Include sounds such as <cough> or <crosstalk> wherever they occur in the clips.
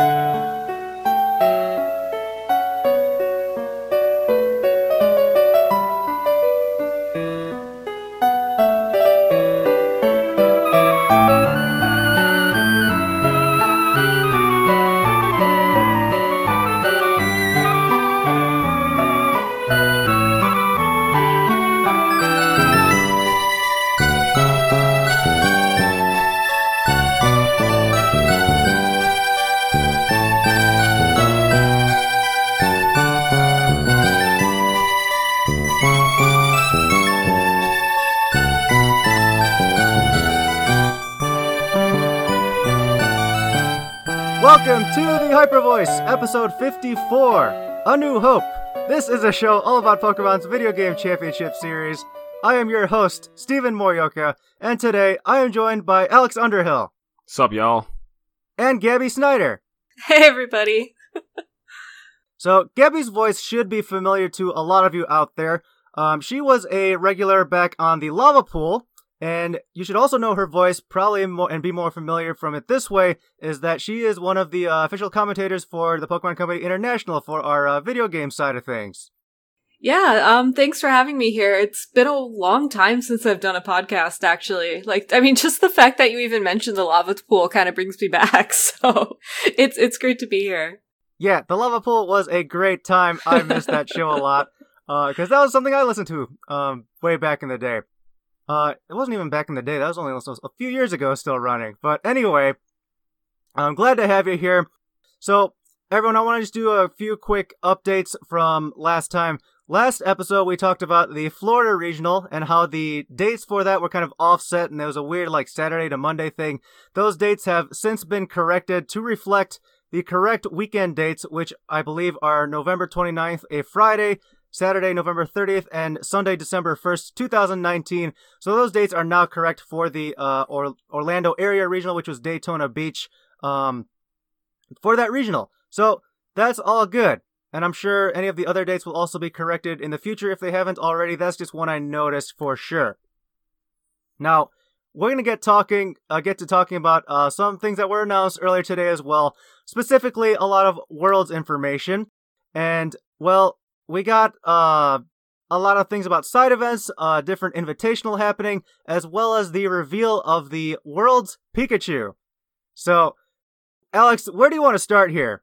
Welcome Voice, episode 54, A New Hope. This is a show all about Pokemon's video game championship series. I am your host, Stephen Morioka, and today I am joined by Alex Underhill Sup, y'all? and Gabby Snyder. Hey, everybody. <laughs> So, Gabby's voice should be familiar to a lot of you out there. Um, she was a regular back on the lava pool, and you should also know her voice probably more, and be more familiar from it this way is that she is one of the uh, official commentators for the Pokemon Company International for our uh, video game side of things. Yeah, um, thanks for having me here. It's been a long time since I've done a podcast, actually. Like, I mean, <laughs> just the fact that you even mentioned the lava pool kind of brings me back. <laughs> So it's, it's great to be here. Yeah, the lava pool was a great time. I missed that show a lot <laughs> because that was something I listened to um, way back in the day. Uh, it wasn't even back in the day. That was only a few years ago, still running. But anyway, I'm glad to have you here. So, everyone, I want to just do a few quick updates from last time. Last episode, we talked about the Florida Regional and how the dates for that were kind of offset, and there was a weird, like, Saturday to Monday thing. Those dates have since been corrected to reflect the correct weekend dates, which I believe are November 29th, a Friday, Saturday, November 30th, and Sunday, December 1st, 2019. So those dates are now correct for the uh, or- Orlando area regional, which was Daytona Beach, um, for that regional. So that's all good. And I'm sure any of the other dates will also be corrected in the future if they haven't already. That's just one I noticed for sure. Now, we're gonna get talking, uh, get to talking about uh, some things that were announced earlier today as well. Specifically, a lot of worlds information, and well, we got uh, a lot of things about side events, uh, different invitational happening, as well as the reveal of the world's Pikachu. So, Alex, where do you want to start here?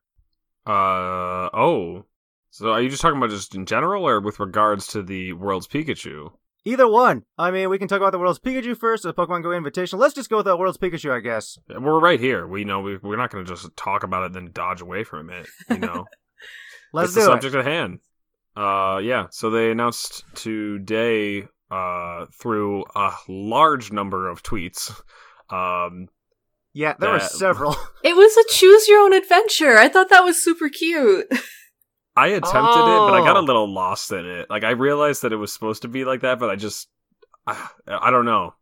Uh oh. So are you just talking about just in general, or with regards to the world's Pikachu? Either one. I mean, we can talk about the world's Pikachu first, the Pokemon Go Invitational. Let's just go with the world's Pikachu, I guess. We're right here. We know we, we're not going to just talk about it and then dodge away from it. You know, <laughs> Let's it's do the it. subject at hand. Uh, yeah. So they announced today, uh, through a large number of tweets, um, Yeah, there were several. <laughs> It was a choose your own adventure. I thought that was super cute. <laughs> I attempted it, but I got a Oh. little lost in it. Like I realized that it was supposed to be like that, but I just I, I don't know.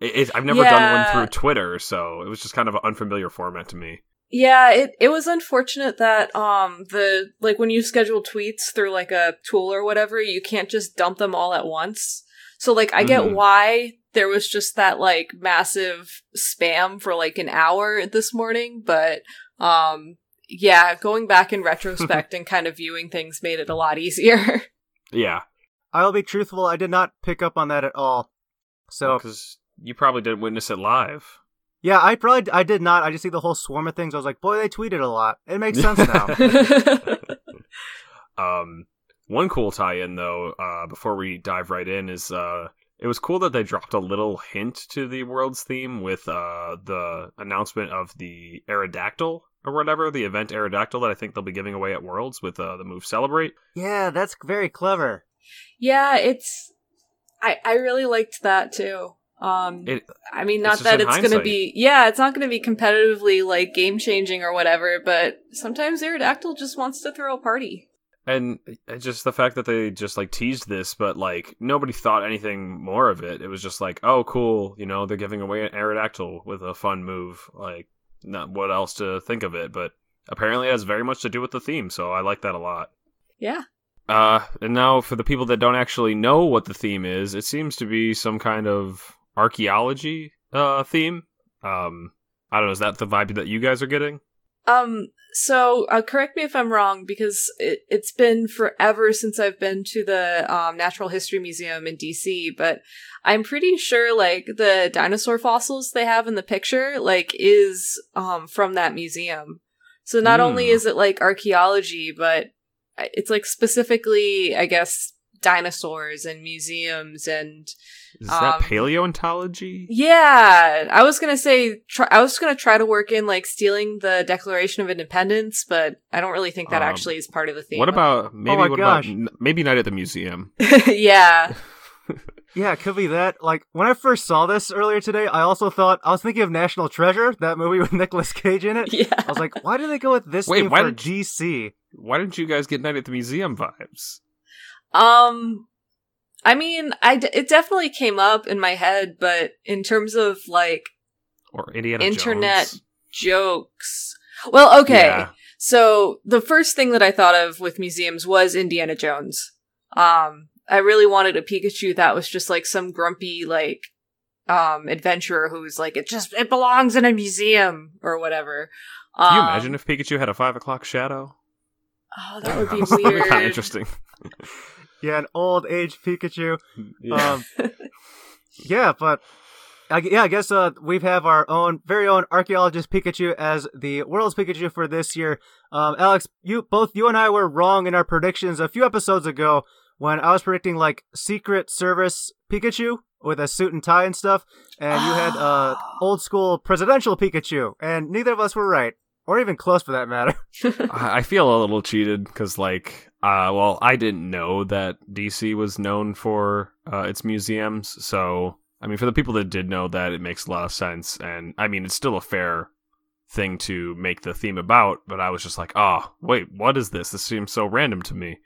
It, it, I've never done one through Twitter, so it was just kind of an unfamiliar format to me. Yeah, it, it was unfortunate that um the like when you schedule tweets through like a tool or whatever, you can't just dump them all at once. So like I get Mhm. why there was just that like massive spam for like an hour this morning, but um yeah, going back in <laughs> retrospect and kind of viewing things made it a lot easier. <laughs> Yeah, I will be truthful, I did not pick up on that at all. So, because you probably didn't witness it live. Yeah, I probably I did not. I just see the whole swarm of things. I was like, boy, they tweeted a lot. It makes sense now. <laughs> <laughs> Um, one cool tie-in though, uh, before we dive right in, is uh, it was cool that they dropped a little hint to the world's theme with uh the announcement of the Aerodactyl or whatever, the event Aerodactyl that I think they'll be giving away at Worlds with uh, the move Celebrate. yeah, that's very clever. yeah, it's I I really liked that too. Um It I mean, not that it's going to be, yeah, it's not going to be competitively like game changing or whatever, but sometimes Aerodactyl just wants to throw a party. and uh, just the fact that they just like teased this, but like nobody thought anything more of it. It was just like, oh, cool, you know, they're giving away an Aerodactyl with a fun move. Like, not what else to think of it, but apparently it has very much to do with the theme, so I like that a lot. Yeah. Uh, and now for the people that don't actually know what the theme is, it seems to be some kind of archaeology uh theme. Um, I don't know, is that the vibe that you guys are getting? Um, so uh, correct me if I'm wrong because it, it's been forever since I've been to the um, Natural History Museum in DC, but I'm pretty sure like the dinosaur fossils they have in the picture like is um from that museum. So not Hmm. only is it like archaeology, but it's like specifically, I guess, dinosaurs and museums and Is that Um, paleontology? yeah, I was gonna say try, I was gonna try to work in like stealing the Declaration of Independence, but I don't really think that Um, actually is part of the theme. What about maybe? my what gosh. about maybe night at the museum? <laughs> <laughs> yeah, Yeah, it could be that. Like when I first saw this earlier today, I also thought I was thinking of National Treasure, that movie with <laughs> Nicolas Cage in it. yeah. I was like, why did they go with this Wait, theme why for did GC? Why didn't you guys get night at the museum vibes? Um, I mean, I d- it definitely came up in my head, but in terms of like Or Indiana Internet Jones? jokes, well, okay. Yeah. So the first thing that I thought of with museums was Indiana Jones. Um, I really wanted a Pikachu that was just like some grumpy like um adventurer who's like it just it belongs in a museum or whatever. Can you Um, imagine if Pikachu had a five o'clock shadow? Oh, that would be <laughs> weird. kind of interesting. <laughs> Yeah, an old age Pikachu. Yeah. Um, <laughs> yeah, but I, yeah, I guess uh, we have our own very own archaeologist Pikachu as the world's Pikachu for this year. Um, Alex, you both you and I were wrong in our predictions a few episodes ago when I was predicting like Secret Service Pikachu with a suit and tie and stuff, and you had uh, old school presidential Pikachu, and neither of us were right, or even close for that matter. <laughs> I I feel a little cheated because, like, uh, well, I didn't know that DC was known for uh, its museums. So, I mean, for the people that did know that, it makes a lot of sense. And I mean, it's still a fair thing to make the theme about. But I was just like, oh, wait, what is this? This seems so random to me.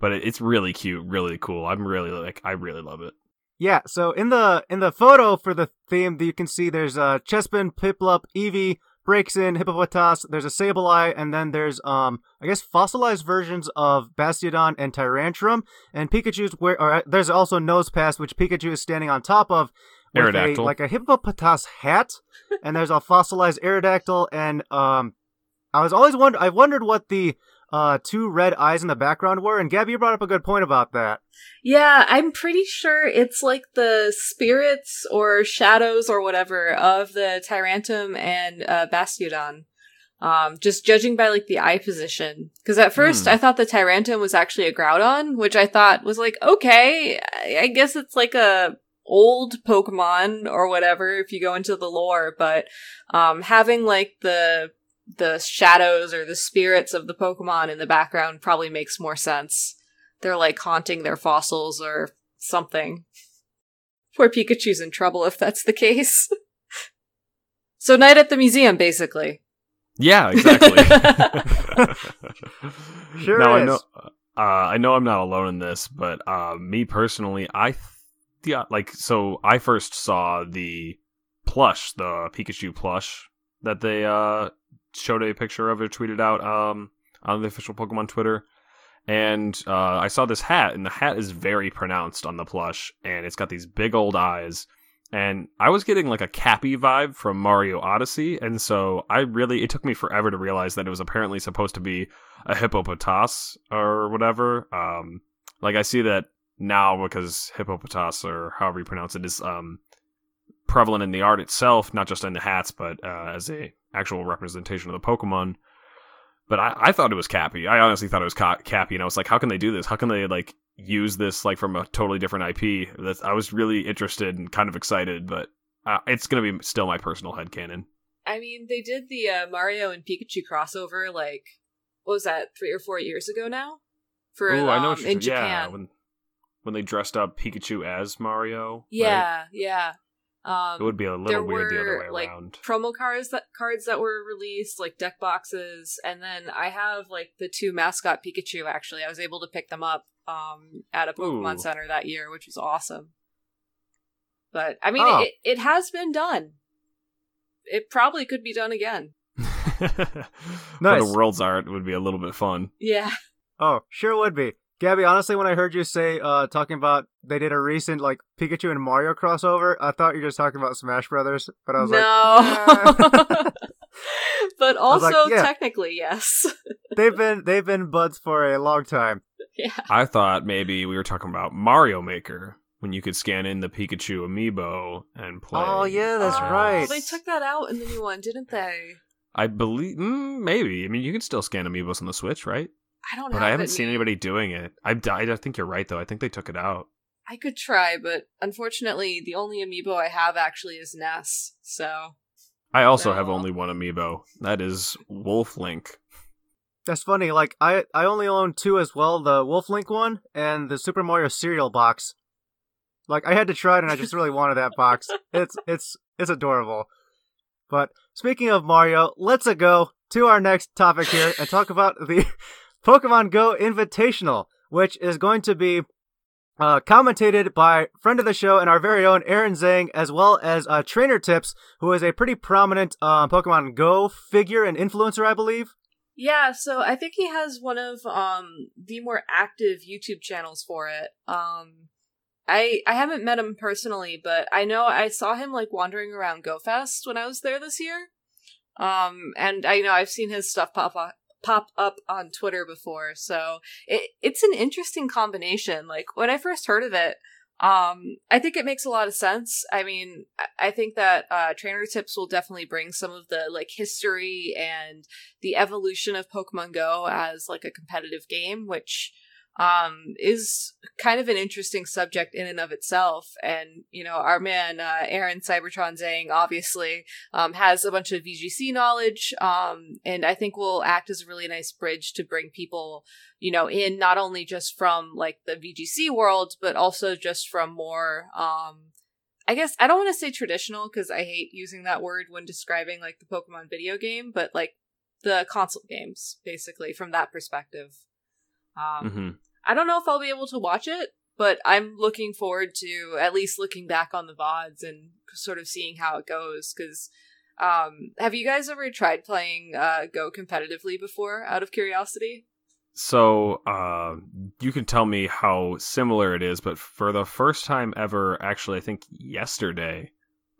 But it, it's really cute, really cool. I'm really like, I really love it. Yeah, so in the in the photo for the theme, you can see there's uh, Chespin, Piplup, Eevee, breaks in Hippopotas. There's a Sableye, and then there's um I guess fossilized versions of Bastiodon and Tyrantrum. And Pikachu's where or uh, there's also Nosepass, which Pikachu is standing on top of. With a, like a hippopotas hat, and there's a fossilized Aerodactyl, and um, I was always wonder I wondered what the uh two red eyes in the background were, and Gabby, you brought up a good point about that. Yeah, I'm pretty sure it's like the spirits or shadows or whatever of the Tyrantrum and uh, Bastiodon. Um, just judging by like the eye position. Because at first Hmm. I thought the Tyrantrum was actually a Groudon, which I thought was like, okay, I I guess it's like a old Pokemon or whatever if you go into the lore, but um, having like the the shadows or the spirits of the Pokemon in the background probably makes more sense they're like haunting their fossils or something. Poor Pikachu's in trouble if that's the case. <laughs> so night at the museum, basically. Yeah, exactly. <laughs> <laughs> Sure now I know. Uh, I know I'm not alone in this, but uh, me personally, I th- yeah, like so. I first saw the plush, the Pikachu plush that they uh, showed a picture of it, tweeted out um, on the official Pokemon Twitter, and uh, I saw this hat, and the hat is very pronounced on the plush, and it's got these big old eyes. And I was getting like a Cappy vibe from Mario Odyssey, and so I really it took me forever to realize that it was apparently supposed to be a hippopotas or whatever. Um, like I see that now because hippopotas or however you pronounce it is um prevalent in the art itself, not just in the hats, but uh, as a actual representation of the Pokemon. But I, I thought it was Cappy. I honestly thought it was Ca- Cappy, and I was like, how can they do this? How can they like use this like from a totally different IP? That's I was really interested and kind of excited, but uh, it's gonna be still my personal head headcanon. I mean, they did the uh, Mario and Pikachu crossover like what was that three or four years ago now? For Ooh, um, I know in saying. Yeah, Japan. when when they dressed up Pikachu as Mario. right? Yeah, yeah. Um, it would be a little weird the other way like, around. promo cards that cards that were released, like deck boxes, and then I have like the two mascot Pikachu. Actually, I was able to pick them up um, at a Pokemon Ooh. Center that year, which was awesome. But I mean, Oh. it, it has been done. It probably could be done again. <laughs> For Nice. the world's art would be a little bit fun. Yeah. Oh, sure would be. Gabby, honestly, when I heard you say, uh, talking about they did a recent, like, Pikachu and Mario crossover, I thought you were just talking about Smash Brothers, but I was no. like, no. <laughs> but was like, also yeah. technically yes. <laughs> they've been they've been buds for a long time. yeah. I thought maybe we were talking about Mario Maker when you could scan in the Pikachu amiibo and play. Oh, yeah, that's Oh, right. They took that out in the new one, didn't they? I believe mm, maybe. I mean, you can still scan amiibos on the Switch, right? I don't. Know. But have I haven't it seen anybody doing it. I, I think you're right though. I think they took it out. I could try, but unfortunately, the only amiibo I have actually is Ness. So I also have only one amiibo. That is Wolf Link. That's funny. Like I I only own two as well, the Wolf Link one and the Super Mario cereal box. Like I had to try it and I just really wanted that box. <laughs> It's it's it's adorable. But speaking of Mario, let's go to our next topic here and talk about the Pokemon Go Invitational, which is going to be uh, commentated by friend of the show and our very own Aaron Zhang, as well as uh, Trainer Tips, who is a pretty prominent uh, Pokemon Go figure and influencer, I believe. yeah, so I think he has one of um the more active YouTube channels for it. Um, I I haven't met him personally, but I know I saw him like wandering around GoFest when I was there this year. Um, and I know I've seen his stuff pop up pop up on Twitter before, so it it's an interesting combination. Like when I first heard of it, um, I think it makes a lot of sense. I mean, I- think that uh, Trainer Tips will definitely bring some of the like history and the evolution of Pokemon Go as like a competitive game, which um is kind of an interesting subject in and of itself. And you know our man uh, aaron cybertron Zhang obviously um, has a bunch of vgc knowledge um, and i think will act as a really nice bridge to bring people you know in not only just from like the vgc world but also just from more um, i guess i don't want to say traditional because i hate using that word when describing like the pokemon video game but like the console games basically from that perspective um, hmm I don't know if I'll be able to watch it, but I'm looking forward to at least looking back on the VODs and sort of seeing how it goes. Because, um, have you guys ever tried playing uh, Go competitively before, out of curiosity? So uh, you can tell me how similar it is, but for the first time ever, actually, I think yesterday,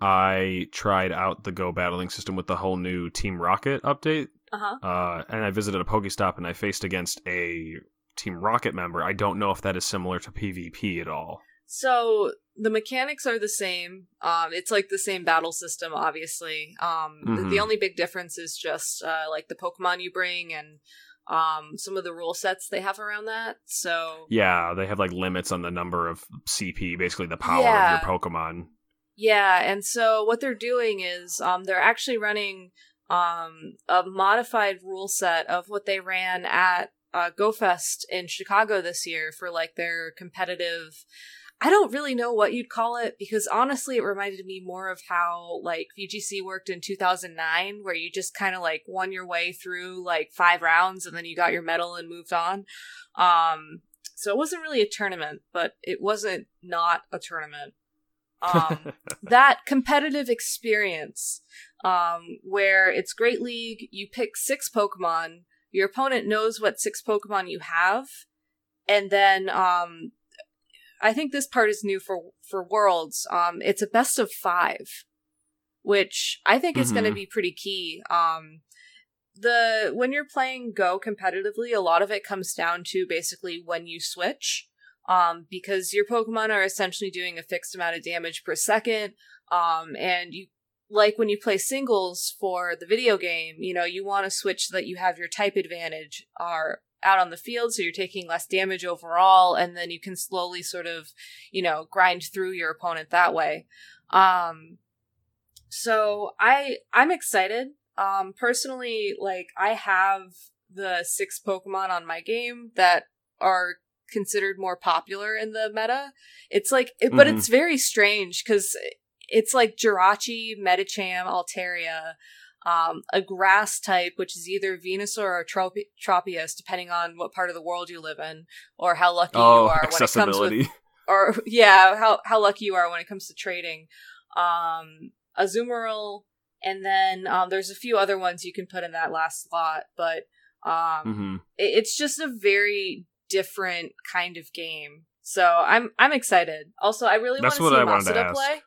I tried out the Go battling system with the whole new Team Rocket update. Uh huh. Uh, and I visited a Pokestop and I faced against a Team Rocket member. I don't know if that is similar to PvP at all. So the mechanics are the same. Um, it's like the same battle system, obviously. Um, the, the Mhm. only big difference is just uh, like the Pokemon you bring and um, some of the rule sets they have around that. So Yeah, they have like limits on the number of CP, basically the power Yeah. of your Pokemon. Yeah, and so what they're doing is um, they're actually running um, a modified rule set of what they ran at uh, GoFest in Chicago this year for like their competitive. I don't really know what you'd call it because honestly, it reminded me more of how like VGC worked in 2009, where you just kind of like won your way through like five rounds and then you got your medal and moved on. Um, so it wasn't really a tournament, but it wasn't not a tournament. Um, <laughs> that competitive experience um, where it's Great League, you pick six Pokemon, your opponent knows what six Pokemon you have, and then um, I think this part is new for for Worlds. Um, it's a best of five, which I think is going to be pretty key. Um, the when you're playing Go competitively, a lot of it comes down to basically when you switch um, because your Pokemon are essentially doing a fixed amount of damage per second. Um, and you, like when you play singles for the video game, you know, you want to switch so that you have your type advantage are out on the field, so you're taking less damage overall, and then you can slowly sort of, you know, grind through your opponent that way. Um, so I, I'm excited. Um, personally, like I have the six Pokemon on my game that are considered more popular in the meta. It's like, it, but Mhm. it's very strange because it's like Jirachi, Medicham, Altaria, um, a grass type, which is either Venusaur or Tropi- Tropius, depending on what part of the world you live in, or how lucky oh, you are when it comes with, <laughs> or yeah, how how lucky you are when it comes to trading. Um, Azumarill, and then um, there's a few other ones you can put in that last slot, but um, hmm it- it's just a very different kind of game. So I'm I'm excited. Also, I really want That's to what see to play.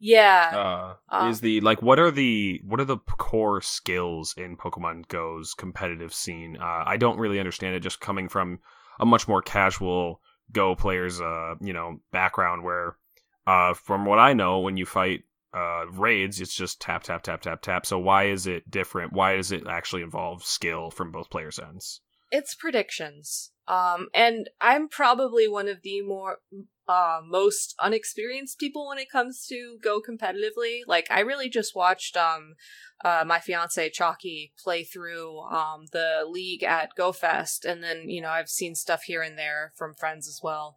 Yeah. Uh, Uh. is the like what are the what are the core skills in Pokemon Go's competitive scene? Uh, I don't really understand it. Just coming from a much more casual Go player's uh you know background, where uh from what I know, when you fight uh raids, it's just tap tap tap tap tap. So why is it different? Why does it actually involve skill from both players' ends? it's predictions. Um, and I'm probably one of the more uh, most unexperienced people when it comes to go competitively. Like, I really just watched um, uh, my fiance Chalky play through um, the league at GoFest, and then you know I've seen stuff here and there from friends as well.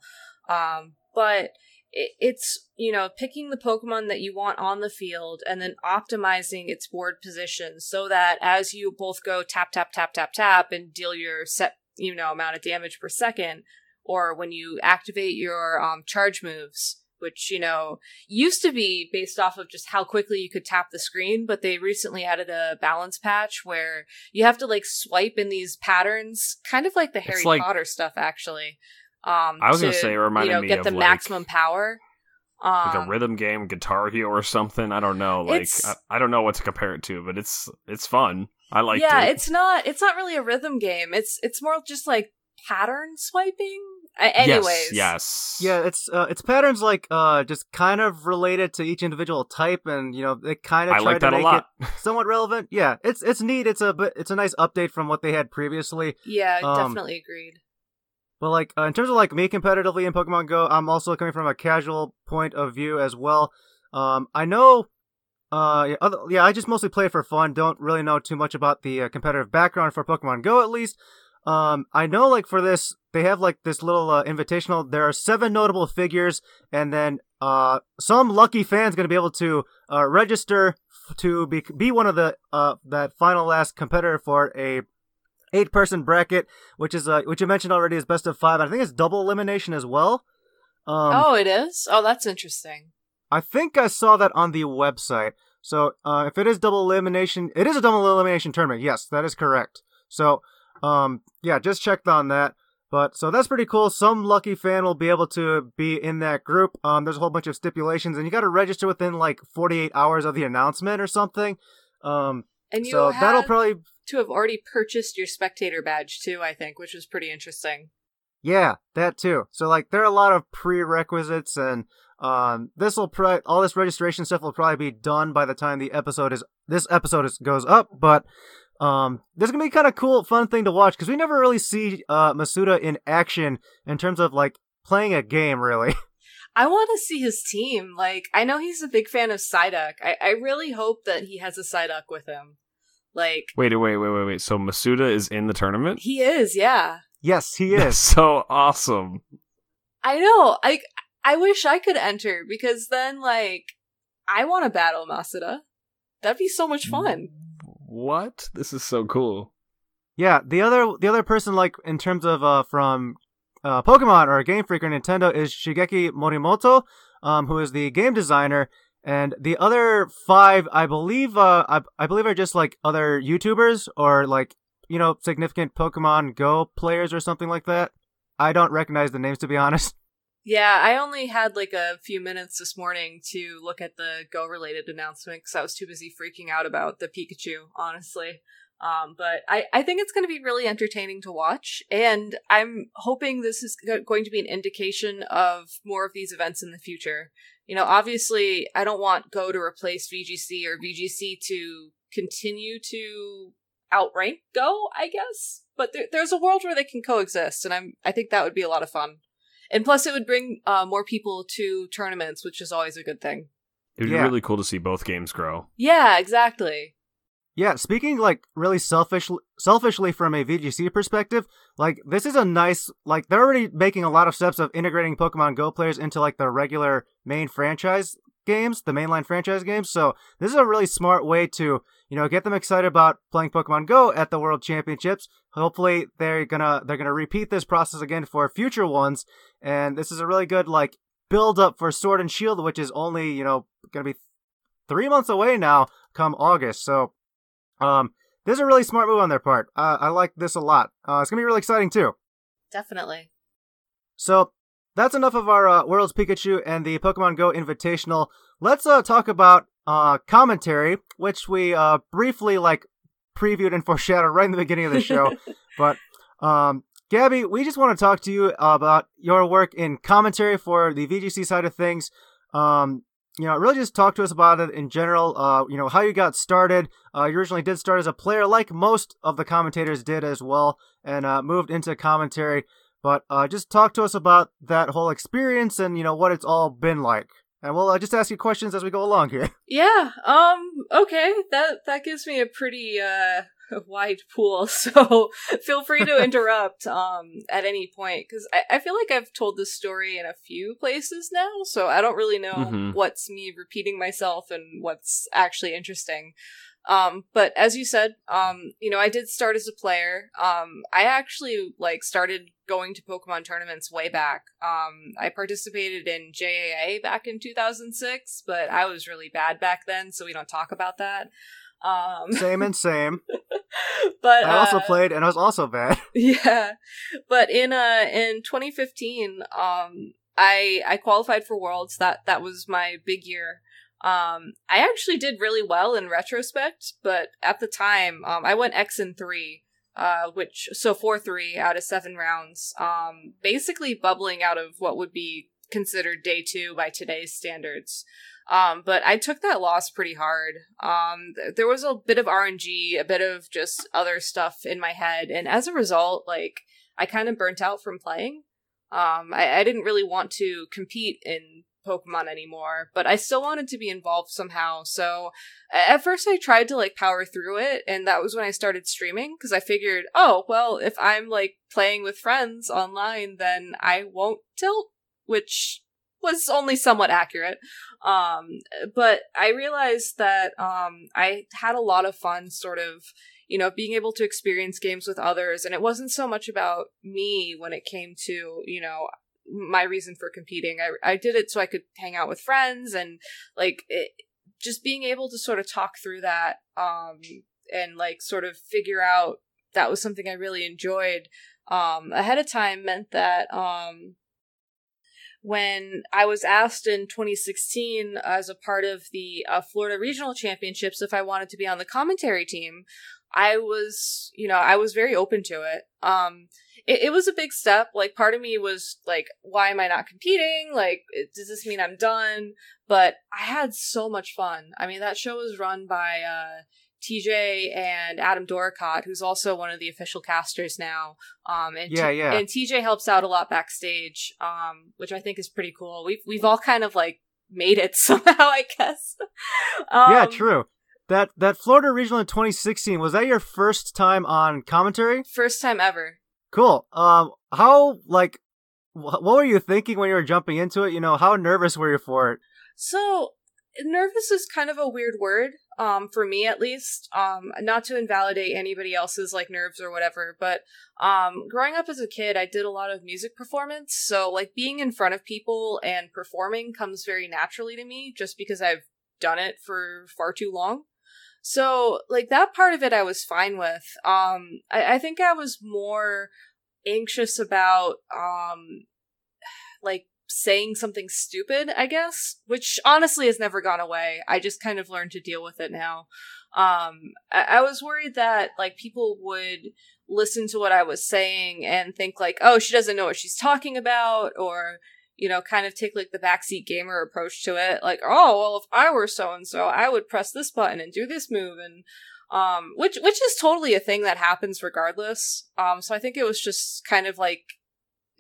Um, but it, it's you know picking the Pokemon that you want on the field and then optimizing its board position so that as you both go tap tap tap tap tap and deal your set you know amount of damage per second, or when you activate your um, charge moves. Which, you know, used to be based off of just how quickly you could tap the screen, but they recently added a balance patch where you have to like swipe in these patterns, kind of like the Harry like- Potter stuff, actually. Um, I was gonna say it reminded you know, me get of, the like- maximum power. Um, Like a rhythm game, Guitar Hero or something. I don't know. Like I, I don't know what to compare it to, but it's it's fun. I like yeah, it. it's not. It's not really a rhythm game. It's it's more just like pattern swiping. A- anyways, Yes, yes. Yeah, it's uh, it's patterns like uh just kind of related to each individual type, and you know they kind of I try like to that a make lot. it somewhat relevant. Yeah, it's it's neat. It's a it's a nice update from what they had previously. yeah, Um, definitely agreed. But like uh, in terms of like me competitively in Pokemon Go, I'm also coming from a casual point of view as well. Um, I know, uh, yeah, other, yeah, I just mostly play it for fun. Don't really know too much about the uh, competitive background for Pokemon Go, at least. Um, I know like for this, they have like this little uh, invitational. There are seven notable figures, and then uh, some lucky fans gonna be able to uh, register f- to be be one of the uh that final last competitor for a eight person bracket, which is uh which you mentioned already is best of five. I think it's double elimination as well. Um, oh, it is. Oh, that's interesting. I think I saw that on the website. So uh, if it is double elimination, it is a double elimination tournament. Yes, that is correct. So um, yeah, just checked on that. But so that's pretty cool. Some lucky fan will be able to be in that group. Um, there's a whole bunch of stipulations, and you got to register within like 48 hours of the announcement or something. Um, And you so that'll probably to have already purchased your spectator badge too. I think, which was pretty interesting. Yeah, that too. So like there are a lot of prerequisites and um this will pro- all this registration stuff will probably be done by the time the episode is this episode is, goes up, but um this is going to be kind of cool fun thing to watch cuz we never really see uh Masuda in action in terms of like playing a game really. <laughs> I want to see his team. Like, I know he's a big fan of Psyduck. I, I really hope that he has a Psyduck with him. Like, Wait, wait, wait, wait, wait. So Masuda is in the tournament? he is, yeah. yes, he That's is. so awesome. I know. I I wish I could enter because then, like, I want to battle Masuda. That'd be so much fun. What? This is so cool. Yeah, the other the other person like in terms of uh from uh Pokemon or Game Freak or Nintendo is Shigeki Morimoto, um who is the game designer and the other 5 I believe uh I, I believe are just like other YouTubers or like you know significant Pokemon Go players or something like that. I don't recognize the names to be honest. Yeah, I only had like a few minutes this morning to look at the Go related announcement because I was too busy freaking out about the Pikachu, honestly. Um, but I, I think it's going to be really entertaining to watch, and I'm hoping this is go- going to be an indication of more of these events in the future. You know, obviously, I don't want Go to replace VGC or VGC to continue to outrank Go, I guess. But there, there's a world where they can coexist, and I'm I think that would be a lot of fun. And plus, it would bring uh, more people to tournaments, which is always a good thing. It'd Yeah. be really cool to see both games grow. Yeah, exactly. Yeah, speaking like really selfish, selfishly from a VGC perspective, like this is a nice, like they're already making a lot of steps of integrating Pokemon Go players into like the regular main franchise games, the mainline franchise games. So this is a really smart way to, you know, get them excited about playing Pokemon Go at the World Championships. Hopefully they're gonna they're gonna repeat this process again for future ones, and this is a really good like build up for Sword and Shield, which is only you know gonna be three months away now, come August. So um, this is a really smart move on their part. Uh, I like this a lot. Uh, it's gonna be really exciting too. Definitely. So that's enough of our uh, World's Pikachu and the Pokemon Go Invitational. Let's uh, talk about uh, commentary, which we uh, briefly like previewed and <laughs> foreshadowed right in the beginning of the show. <laughs> but um, Gabby, we just want to talk to you about your work in commentary for the VGC side of things. Um, you know, really just talk to us about it in general. Uh, you know, how you got started. Uh, you originally did start as a player, like most of the commentators did as well, and uh, moved into commentary. But uh, just talk to us about that whole experience and you know what it's all been like. And we'll uh, just ask you questions as we go along here. <laughs> Yeah. Um. Okay. That that gives me a pretty uh <laughs> wide pool, <laughs> so feel free to interrupt um at any point because I, I feel like I've told this story in a few places now, so I don't really know Mhm. what's me repeating myself and what's actually interesting. Um, but as you said, um, you know, I did start as a player. Um, I actually like started going to Pokemon tournaments way back. Um, I participated in JAA back in 2006, but I was really bad back then, so we don't talk about that. Um, <laughs> Same and same. but I also uh, played, and I was also bad. <laughs> yeah, but in uh in 2015, um, I I qualified for Worlds. That that was my big year. Um, I actually did really well in retrospect, but at the time, um, I went X and three, uh, which so four three out of seven rounds. Um, basically bubbling out of what would be considered day two by today's standards. Um, but I took that loss pretty hard. Um, th- there was a bit of RNG, a bit of just other stuff in my head, and as a result, like I kind of burnt out from playing. Um, I, I didn't really want to compete in Pokemon anymore, but I still wanted to be involved somehow. So at first, I tried to like power through it, and that was when I started streaming because I figured, oh well, if I'm like playing with friends online, then I won't tilt, which was only somewhat accurate. Um, but I realized that um, I had a lot of fun, sort of, you know, being able to experience games with others, and it wasn't so much about me when it came to, you know, my reason for competing. I I did it so I could hang out with friends and like it, just being able to sort of talk through that, um, and like sort of figure out that was something I really enjoyed. Um, ahead of time meant that um, when I was asked in 2016 as a part of the uh, Florida Regional Championships if I wanted to be on the commentary team, I was, you know, I was very open to it. Um, it, it was a big step. Like, part of me was like, why am I not competing? Like, does this mean I'm done? But I had so much fun. I mean, that show was run by uh, TJ and Adam Dorricott, who's also one of the official casters now. Um, and Yeah, yeah. And TJ helps out a lot backstage, um, which I think is pretty cool. We've we've all kind of like made it <laughs> somehow, I guess. <laughs> um, yeah, true. That that Florida Regional in 2016 was that your first time on commentary? First time ever. Cool. Um, how like wh- what were you thinking when you were jumping into it? You know, how nervous were you for it? So nervous is kind of a weird word, um, for me at least. Um, not to invalidate anybody else's like nerves or whatever, but um, growing up as a kid, I did a lot of music performance. So like being in front of people and performing comes very naturally to me, just because I've done it for far too long. So like that part of it, I was fine with. Um, I, I think I was more anxious about um, <sighs> like saying something stupid, I guess, which honestly has never gone away. I just kind of learned to deal with it now. Um, I, I was worried that like people would listen to what I was saying and think like, oh, she doesn't know what she's talking about, or you know, kind of take like the backseat gamer approach to it, like, oh, well, if I were so and so, I would press this button and do this move, and um, which which is totally a thing that happens regardless. Um, so I think it was just kind of like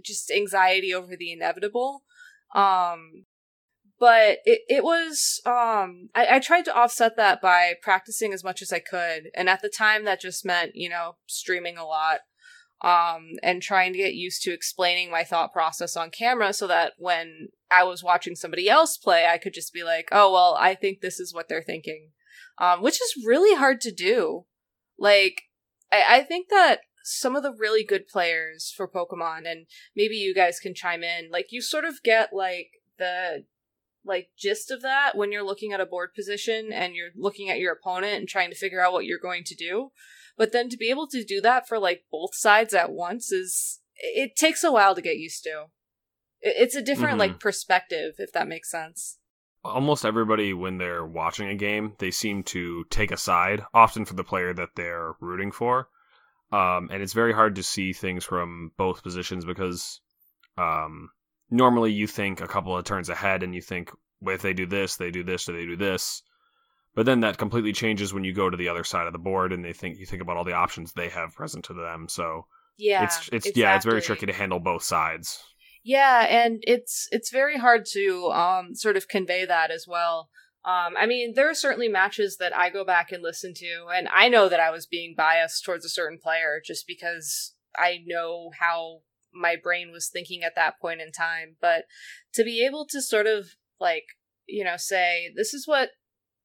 just anxiety over the inevitable. Um, but it, it was, um, I, I tried to offset that by practicing as much as I could. And at the time that just meant, you know, streaming a lot. Um, and trying to get used to explaining my thought process on camera so that when I was watching somebody else play, I could just be like, oh, well, I think this is what they're thinking. Um, which is really hard to do. Like, I, I think that some of the really good players for Pokemon, and maybe you guys can chime in, like you sort of get like the like gist of that when you're looking at a board position and you're looking at your opponent and trying to figure out what you're going to do. But then to be able to do that for like both sides at once is it takes a while to get used to. it's a different Mhm. like perspective if that makes sense almost everybody when they're watching a game they seem to take a side often for the player that they're rooting for um, and it's very hard to see things from both positions because um, normally you think a couple of turns ahead and you think well, if they do this they do this or they do this but then that completely changes when you go to the other side of the board and they think you think about all the options they have present to them so yeah it's it's yeah it's very tricky to handle both sides Yeah, and it's it's very hard to um sort of convey that as well. Um, I mean, there are certainly matches that I go back and listen to, and I know that I was being biased towards a certain player just because I know how my brain was thinking at that point in time. But to be able to sort of like, you know, say, this is what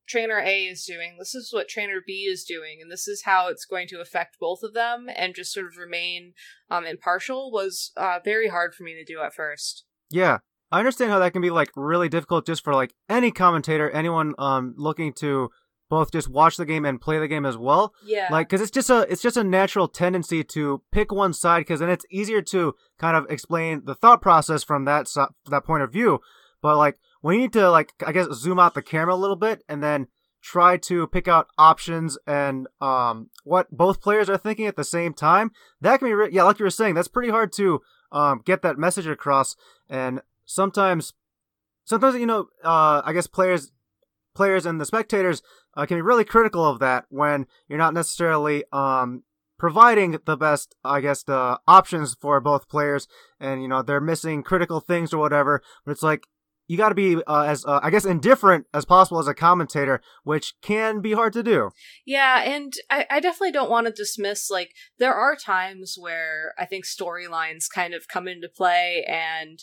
trainer A is doing, this is what trainer B is doing, and this is how it's going to affect both of them, and just sort of remain um, impartial was uh, very hard for me to do at first. Yeah, I understand how that can be like really difficult just for like any commentator, anyone um looking to both just watch the game and play the game as well. Yeah. Like, because it's just a it's just a natural tendency to pick one side because then it's easier to kind of explain the thought process from that so- that point of view. But like you need to like I guess zoom out the camera a little bit and then try to pick out options and um what both players are thinking at the same time, that can be re- yeah like you were saying that's pretty hard to um get that message across and sometimes sometimes you know uh I guess players players and the spectators uh, can be really critical of that when you're not necessarily um, providing the best, I guess, the options for both players, and you know they're missing critical things or whatever. But it's like you got to be uh, as uh, I guess indifferent as possible as a commentator, which can be hard to do. Yeah, and I, I definitely don't want to dismiss like there are times where I think storylines kind of come into play and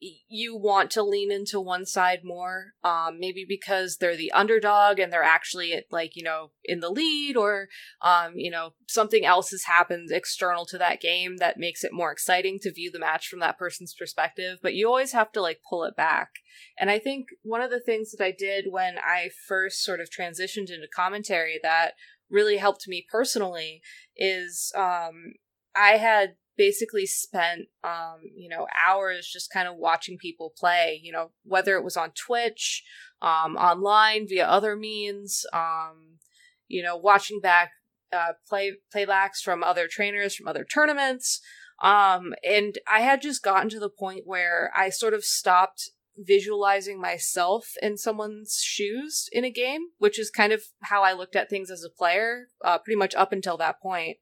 you want to lean into one side more um maybe because they're the underdog and they're actually like you know in the lead or um you know something else has happened external to that game that makes it more exciting to view the match from that person's perspective but you always have to like pull it back. And I think one of the things that I did when I first sort of transitioned into commentary that really helped me personally is um, I had basically spent um, you know hours just kind of watching people play you know whether it was on twitch um, online via other means um, you know watching back uh, play playbacks from other trainers from other tournaments um, and i had just gotten to the point where i sort of stopped visualizing myself in someone's shoes in a game, which is kind of how I looked at things as a player, uh, pretty much up until that point.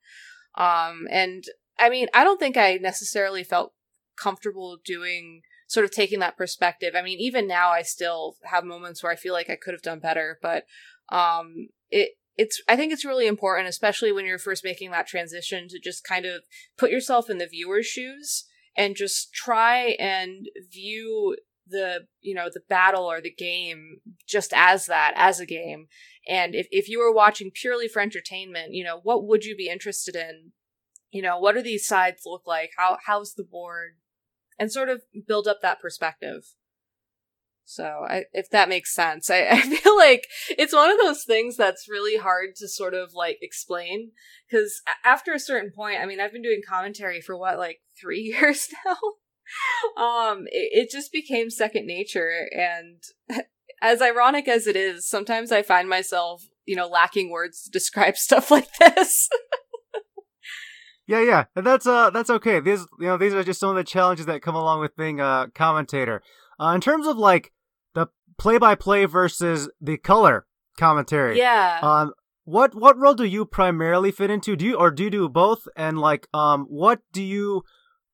Um, and I mean, I don't think I necessarily felt comfortable doing sort of taking that perspective. I mean, even now I still have moments where I feel like I could have done better, but um, it it's I think it's really important, especially when you're first making that transition, to just kind of put yourself in the viewer's shoes and just try and view the you know the battle or the game just as that as a game and if, if you were watching purely for entertainment you know what would you be interested in you know what do these sides look like? How how's the board? And sort of build up that perspective. So I, if that makes sense. <laughs> I, I feel like it's one of those things that's really hard to sort of like explain. Because after a certain point i mean i've been doing commentary for what like three <laughs> years now? Um it, it just became second nature. And <laughs> as ironic as it is sometimes i find myself you know lacking words to describe stuff like this Yeah, yeah, and that's uh that's okay. These you know these are just some of the challenges that come along with being a commentator. Uh, in terms of like the play-by-play versus the color commentary. yeah Um, what what role do you primarily fit into? Do you or do you do both? And like, um, what do you,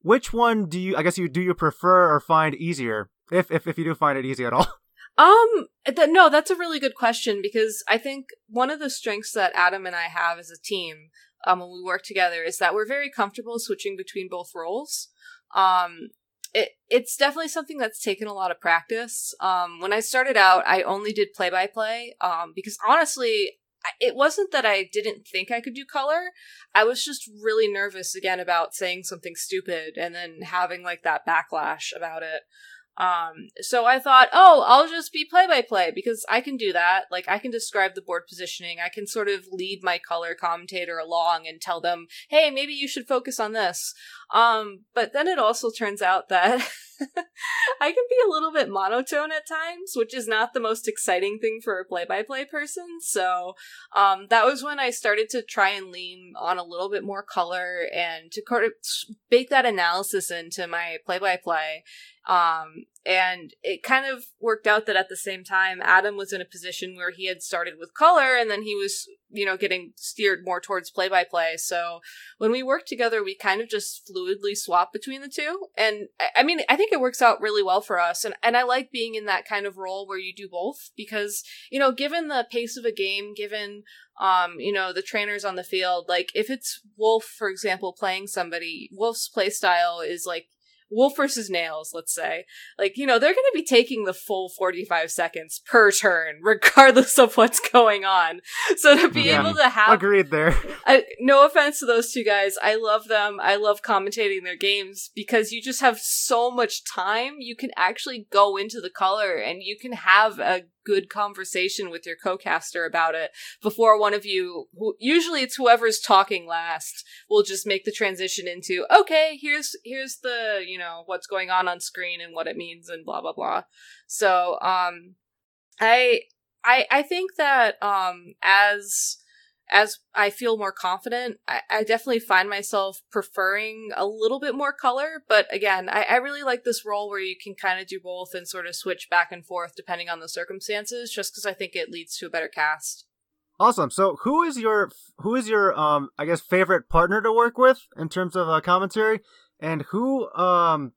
which one do you? I guess you do you prefer or find easier? If if if you do find it easy at all. <laughs> Um, th- no, that's a really good question because I think one of the strengths that Adam and I have as a team, um, when we work together, is that we're very comfortable switching between both roles. Um, it it's definitely something that's taken a lot of practice. Um, when I started out, I only did play by play. Because honestly, it wasn't that I didn't think I could do color. I was just really nervous again about saying something stupid and then having like that backlash about it. Um, so I thought, oh, I'll just be play by play because I can do that. Like, I can describe the board positioning. I can sort of lead my color commentator along and tell them, hey, maybe you should focus on this. Um, but then it also turns out that <laughs> I can be a little bit monotone at times, which is not the most exciting thing for a play-by-play person. So, um, that was when I started to try and lean on a little bit more color and to bake that analysis into my play-by-play. Um, and it kind of worked out that at the same time, Adam was in a position where he had started with color and then he was, you know, getting steered more towards play by play. So when we worked together, we kind of just fluidly swap between the two. And I mean, I think it works out really well for us. And, and I like being in that kind of role where you do both because, you know, given the pace of a game, given, um, you know, the trainers on the field, like if it's Wolfe, for example, playing somebody, Wolfe's play style is like, Wolfe versus Nails, let's say, like, you know, they're going to be taking the full 45 seconds per turn, <laughs> regardless of what's going on. So to be Yeah. able to have Agreed there. <laughs> I, no offense to those two guys. I love them. I love commentating their games because you just have so much time. You can actually go into the color and you can have a good conversation with your co-caster about it before one of you, who, usually it's whoever's talking last, will just make the transition into, okay, here's, here's the, you know, what's going on on screen and what it means and blah, blah, blah. So, um, I, I, I think that, um, as, as I feel more confident, I, I definitely find myself preferring a little bit more color. But again, I, I really like this role where you can kind of do both and sort of switch back and forth depending on the circumstances, just because I think it leads to a better cast. Awesome. So, who is your who is your um I guess favorite partner to work with in terms of uh, commentary, and who um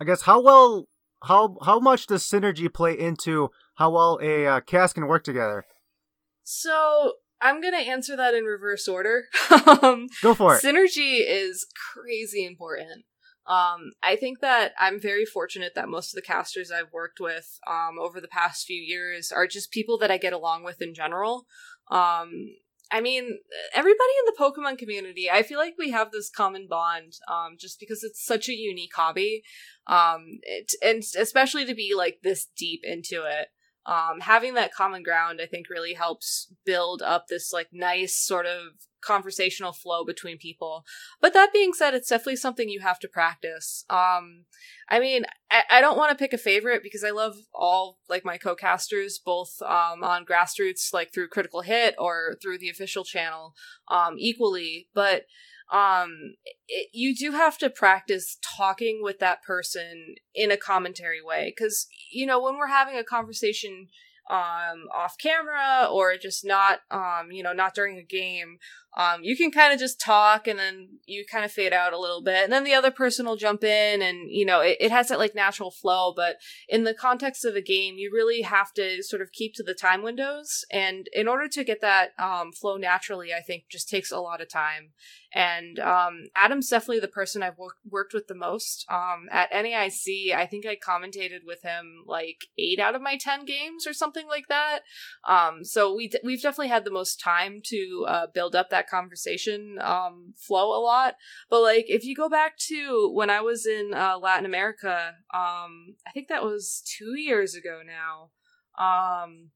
I guess how well how how much does synergy play into how well a uh, cast can work together? So I'm gonna answer that in reverse order. <laughs> um, Go for it. Synergy is crazy important. Um, I think that I'm very fortunate that most of the casters I've worked with um, over the past few years are just people that I get along with in general. Um, I mean, everybody in the Pokemon community, I feel like we have this common bond, um, just because it's such a unique hobby, um, it, and especially to be like this deep into it um, having that common ground i think really helps build up this like nice sort of conversational flow between people. But that being said it's definitely something you have to practice. Um i mean i, I don't want to pick a favorite because i love all like my co-casters both um on grassroots like through critical hit or through the official channel um equally but um it, you do have to practice talking with that person in a commentary way because you know when we're having a conversation um off camera or just not um you know not during a game um you can kind of just talk and then you kind of fade out a little bit and then the other person will jump in and you know it, it has that like natural flow but in the context of a game you really have to sort of keep to the time windows and in order to get that um flow naturally i think just takes a lot of time and um, Adam's definitely the person I've wo- worked with the most. Um, at NAIC, I think I commentated with him like eight out of my ten games or something like that. Um, so we d- we've definitely had the most time to uh, build up that conversation um, flow a lot. But like if you go back to when I was in uh, Latin America, um, I think that was two years ago now. Um,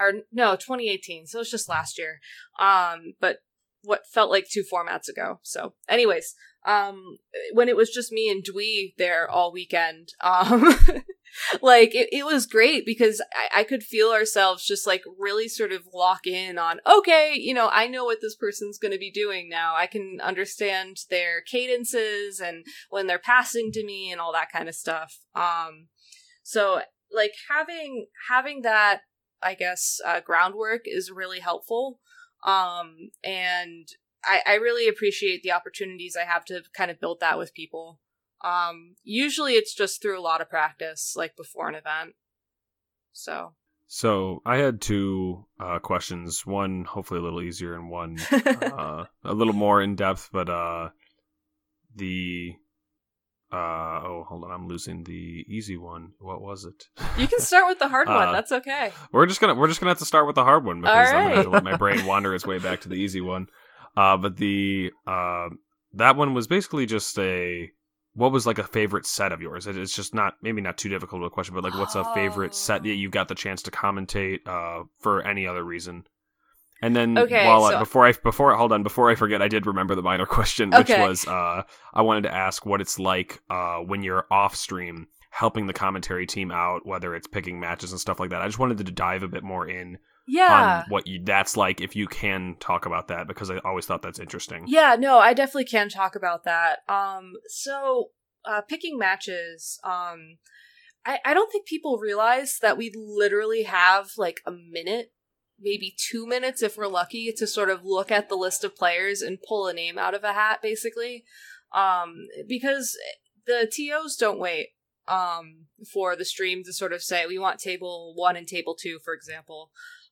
or no, 2018. So it's just last year. Um, but what felt like two formats ago. So, anyways, um, when it was just me and Dewey there all weekend, um, <laughs> <laughs> like it, it was great because I, I could feel ourselves just like really sort of lock in on, okay, you know, I know what this person's going to be doing now. I can understand their cadences and when they're passing to me and all that kind of stuff. Um, so like having, having that, I guess, uh, groundwork is really helpful um and I, I really appreciate the opportunities i have to kind of build that with people um usually it's just through a lot of practice like before an event so So I had two uh, questions. One hopefully a little easier, and one <laughs> uh, a little more in depth. But uh, the uh, oh, hold on, I'm losing the easy one. What was it? you can start with the hard <laughs> one Uh, that's okay We're just gonna we're just gonna have to start with the hard one because I'm gonna have to let my brain wander its way back to the easy one. Uh, but the uh, that one was basically just a what was like a favorite set of yours? It's just not maybe not too difficult of a question, but like what's a favorite set that Oh. you got the chance to commentate uh, for any other reason? And then Okay, while I, before I before hold on before I forget, I did remember the minor <laughs> question, which Okay. was uh, I wanted to ask what it's like uh, when you're off stream helping the commentary team out, whether it's picking matches and stuff like that. I just wanted to dive a bit more in Yeah. on what you that's like if you can talk about that because I always thought that's interesting. Yeah, no, I definitely can talk about that. Um, so uh, picking matches, um, I, I don't think people realize that we literally have like a minute, maybe two minutes if we're lucky, to sort of look at the list of players and pull a name out of a hat, basically. Um, because the TOs don't wait um, for the stream to sort of say we want table one and table two, for example.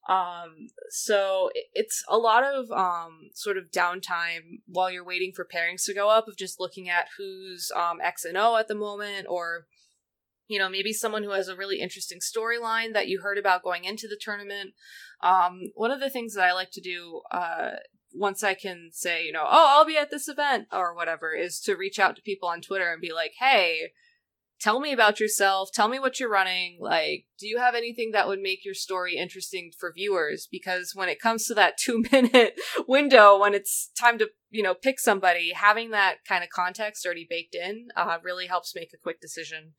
Um, so it's a lot of um sort of downtime while you're waiting for pairings to go up of just looking at who's um X and O at the moment or you know maybe someone who has a really interesting storyline that you heard about going into the tournament. Um one of the things that I like to do uh once I can say, you know, oh, I'll be at this event or whatever is to reach out to people on Twitter and be like, "Hey, tell me about yourself. Tell me what you're running. Like do you have anything that would make your story interesting for viewers? Because when it comes to that <laughs> two minute window when it's time to you know pick somebody having that kind of context already baked in uh, really helps make a quick decision.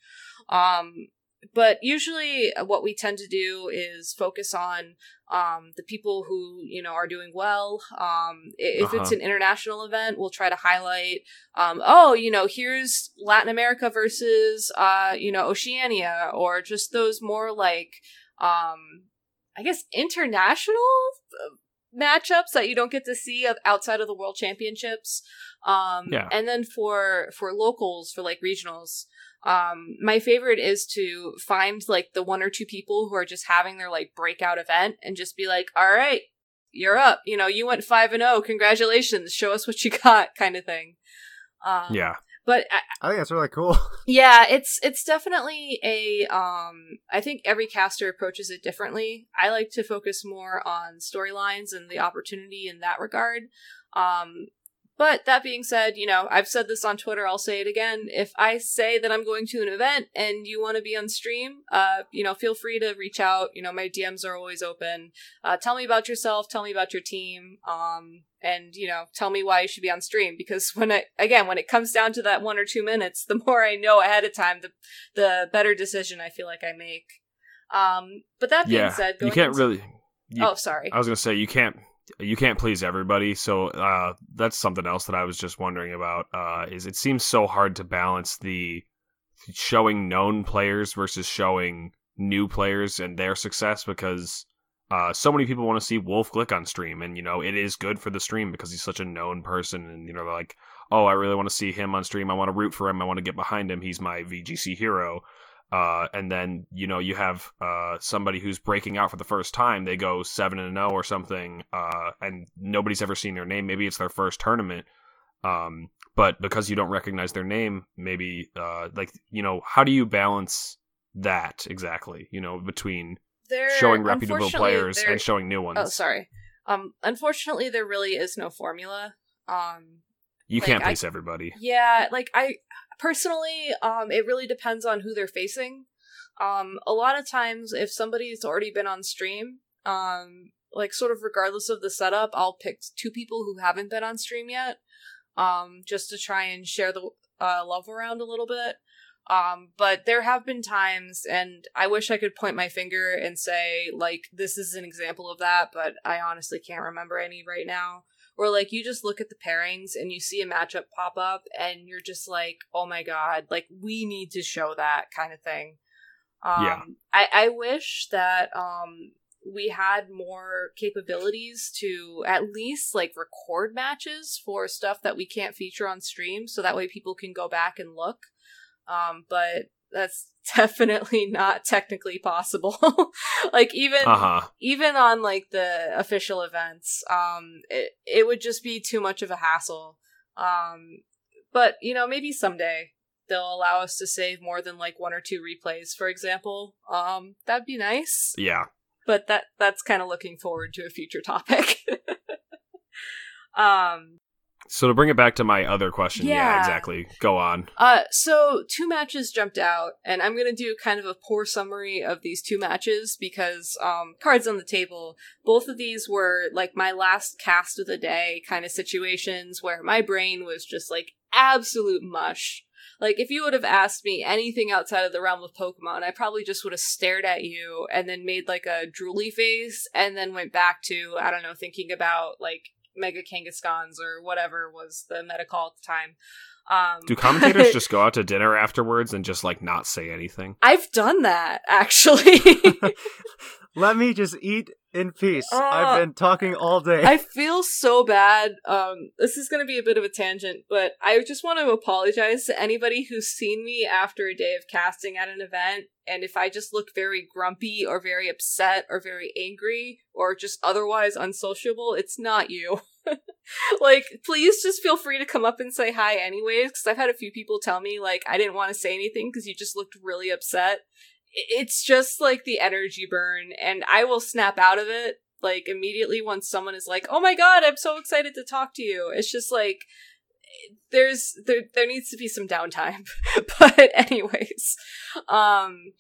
Um but usually uh, what we tend to do is focus on um, the people who you know are doing well um, if it's Uh-huh. an international event we'll try to highlight um, oh, you know, here's Latin America versus, uh, you know, Oceania, or just those more like, um, I guess international uh, matchups that you don't get to see of- outside of the World Championships. Um, Yeah. and then for for locals, for like regionals, um, my favorite is to find like the one or two people who are just having their like breakout event and just be like, all right, you're up. You know, you went five and zero. Congratulations. Show us what you got, kind of thing. Um, Yeah. but I, I think that's really cool. <laughs> yeah, it's it's definitely a um I think every caster approaches it differently. I like to focus more on storylines and the opportunity in that regard. Um but that being said, you know, I've said this on Twitter, I'll say it again. If I say that I'm going to an event and you want to be on stream, uh, you know, feel free to reach out. You know, my DMs are always open. Uh, tell me about yourself, tell me about your team, um, and you know, tell me why you should be on stream. Because <laughs> when I again, when it comes down to that one or two minutes, the <laughs> more I know ahead of time, the the better decision I feel like I make. Um, but that being Yeah. said, You can't into- really you, oh, sorry. I was gonna say you can't you can't please everybody, so uh, that's something else that I was just wondering about. Uh, is it seems so hard to balance the showing known players versus showing new players and their success because uh, so many people want to see Wolfe Glick on stream, and you know it is good for the stream because he's such a known person, and you know they're like, oh, I really want to see him on stream. I want to root for him. I want to get behind him. He's my VGC hero. Uh, and then you know you have uh, somebody who's breaking out for the first time. They go seven and zero or something, uh, and nobody's ever seen their name. Maybe it's their first tournament, um, but because you don't recognize their name, maybe uh, like you know how do you balance that exactly? You know between There, showing reputable players there- and showing new ones. Oh, sorry. Um, unfortunately, there really is no formula. Um, you like, can't I- please everybody. Yeah, like I personally, um, it really depends on who they're facing. Um, a lot of times, if somebody's already been on stream, um, like sort of regardless of the setup, I'll pick two people who haven't been on stream yet, um, just to try and share the uh, love around a little bit. Um, but there have been times, and I wish I could point my finger and say, like, this is an example of that, but I honestly can't remember any right now where like you just look at the pairings and you see a matchup pop up and you're just like oh my god like we need to show that kind of thing um Yeah. i i wish that um we had more capabilities to at least like record matches for stuff that we can't feature on stream so that way people can go back and look um but that's <laughs> definitely not technically possible. <laughs> Like even Uh huh. even on like the official events um it, it would just be too much of a hassle. Um but you know maybe someday they'll allow us to save more than like one or two replays for example. Um that'd be nice. Yeah. but that that's kind of looking forward to a future topic. <laughs> Um So to bring it back to my other question, yeah, Yeah. exactly. Go on. Uh, so two matches jumped out, and I'm gonna do kind of a poor summary of these two matches because, um, cards on the table. Both of these were like my last cast of the day kind of situations where my brain was just like absolute mush. Like if you would have asked me anything outside of the realm of Pokemon, I probably just would have stared at you and then made like a drooly face and then went back to I don't know thinking about like Mega Kangaskhan's or whatever was the meta call at the time. Um, Do commentators <laughs> just go out to dinner afterwards and just like not say anything? I've done that actually. <laughs> Let me just eat in peace. Uh, I've been talking all day. I feel so bad. Um, this is going to be a bit of a tangent, but I just want to apologize to anybody who's seen me after a day of casting at an event. And if I just look very grumpy or very upset or very angry or just otherwise unsociable, it's not you. <laughs> <laughs> like, please just feel free to come up and say hi anyways, because I've had a few people tell me, like, I didn't want to say anything because you just looked really upset. It's just like the energy burn, and I will snap out of it like immediately once someone is like, "Oh my god, I'm so excited to talk to you." It's just like there's there there needs to be some downtime. <laughs> but anyways, um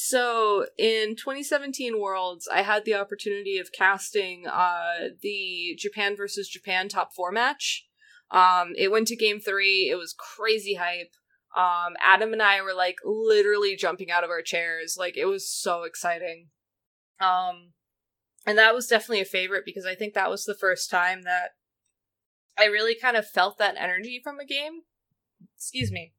so in 2017 Worlds, I had the opportunity of casting uh the Japan versus Japan top 4 match. Um it went to game 3. It was crazy hype. Um Adam and I were like literally jumping out of our chairs. Like it was so exciting. Um and that was definitely a favorite because I think that was the first time that I really kind of felt that energy from a game. Excuse me.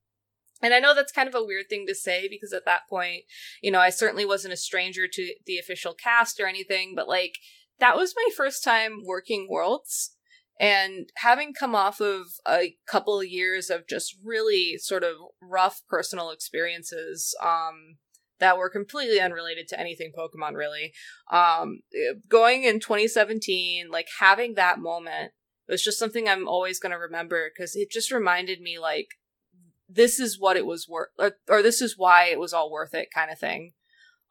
And I know that's kind of a weird thing to say because at that point, you know, I certainly wasn't a stranger to the official cast or anything, but like that was my first time working Worlds. And having come off of a couple of years of just really sort of rough personal experiences, um, that were completely unrelated to anything Pokemon really. Um, going in 2017, like having that moment was just something I'm always going to remember because it just reminded me like this is what it was worth or, or this is why it was all worth it kind of thing.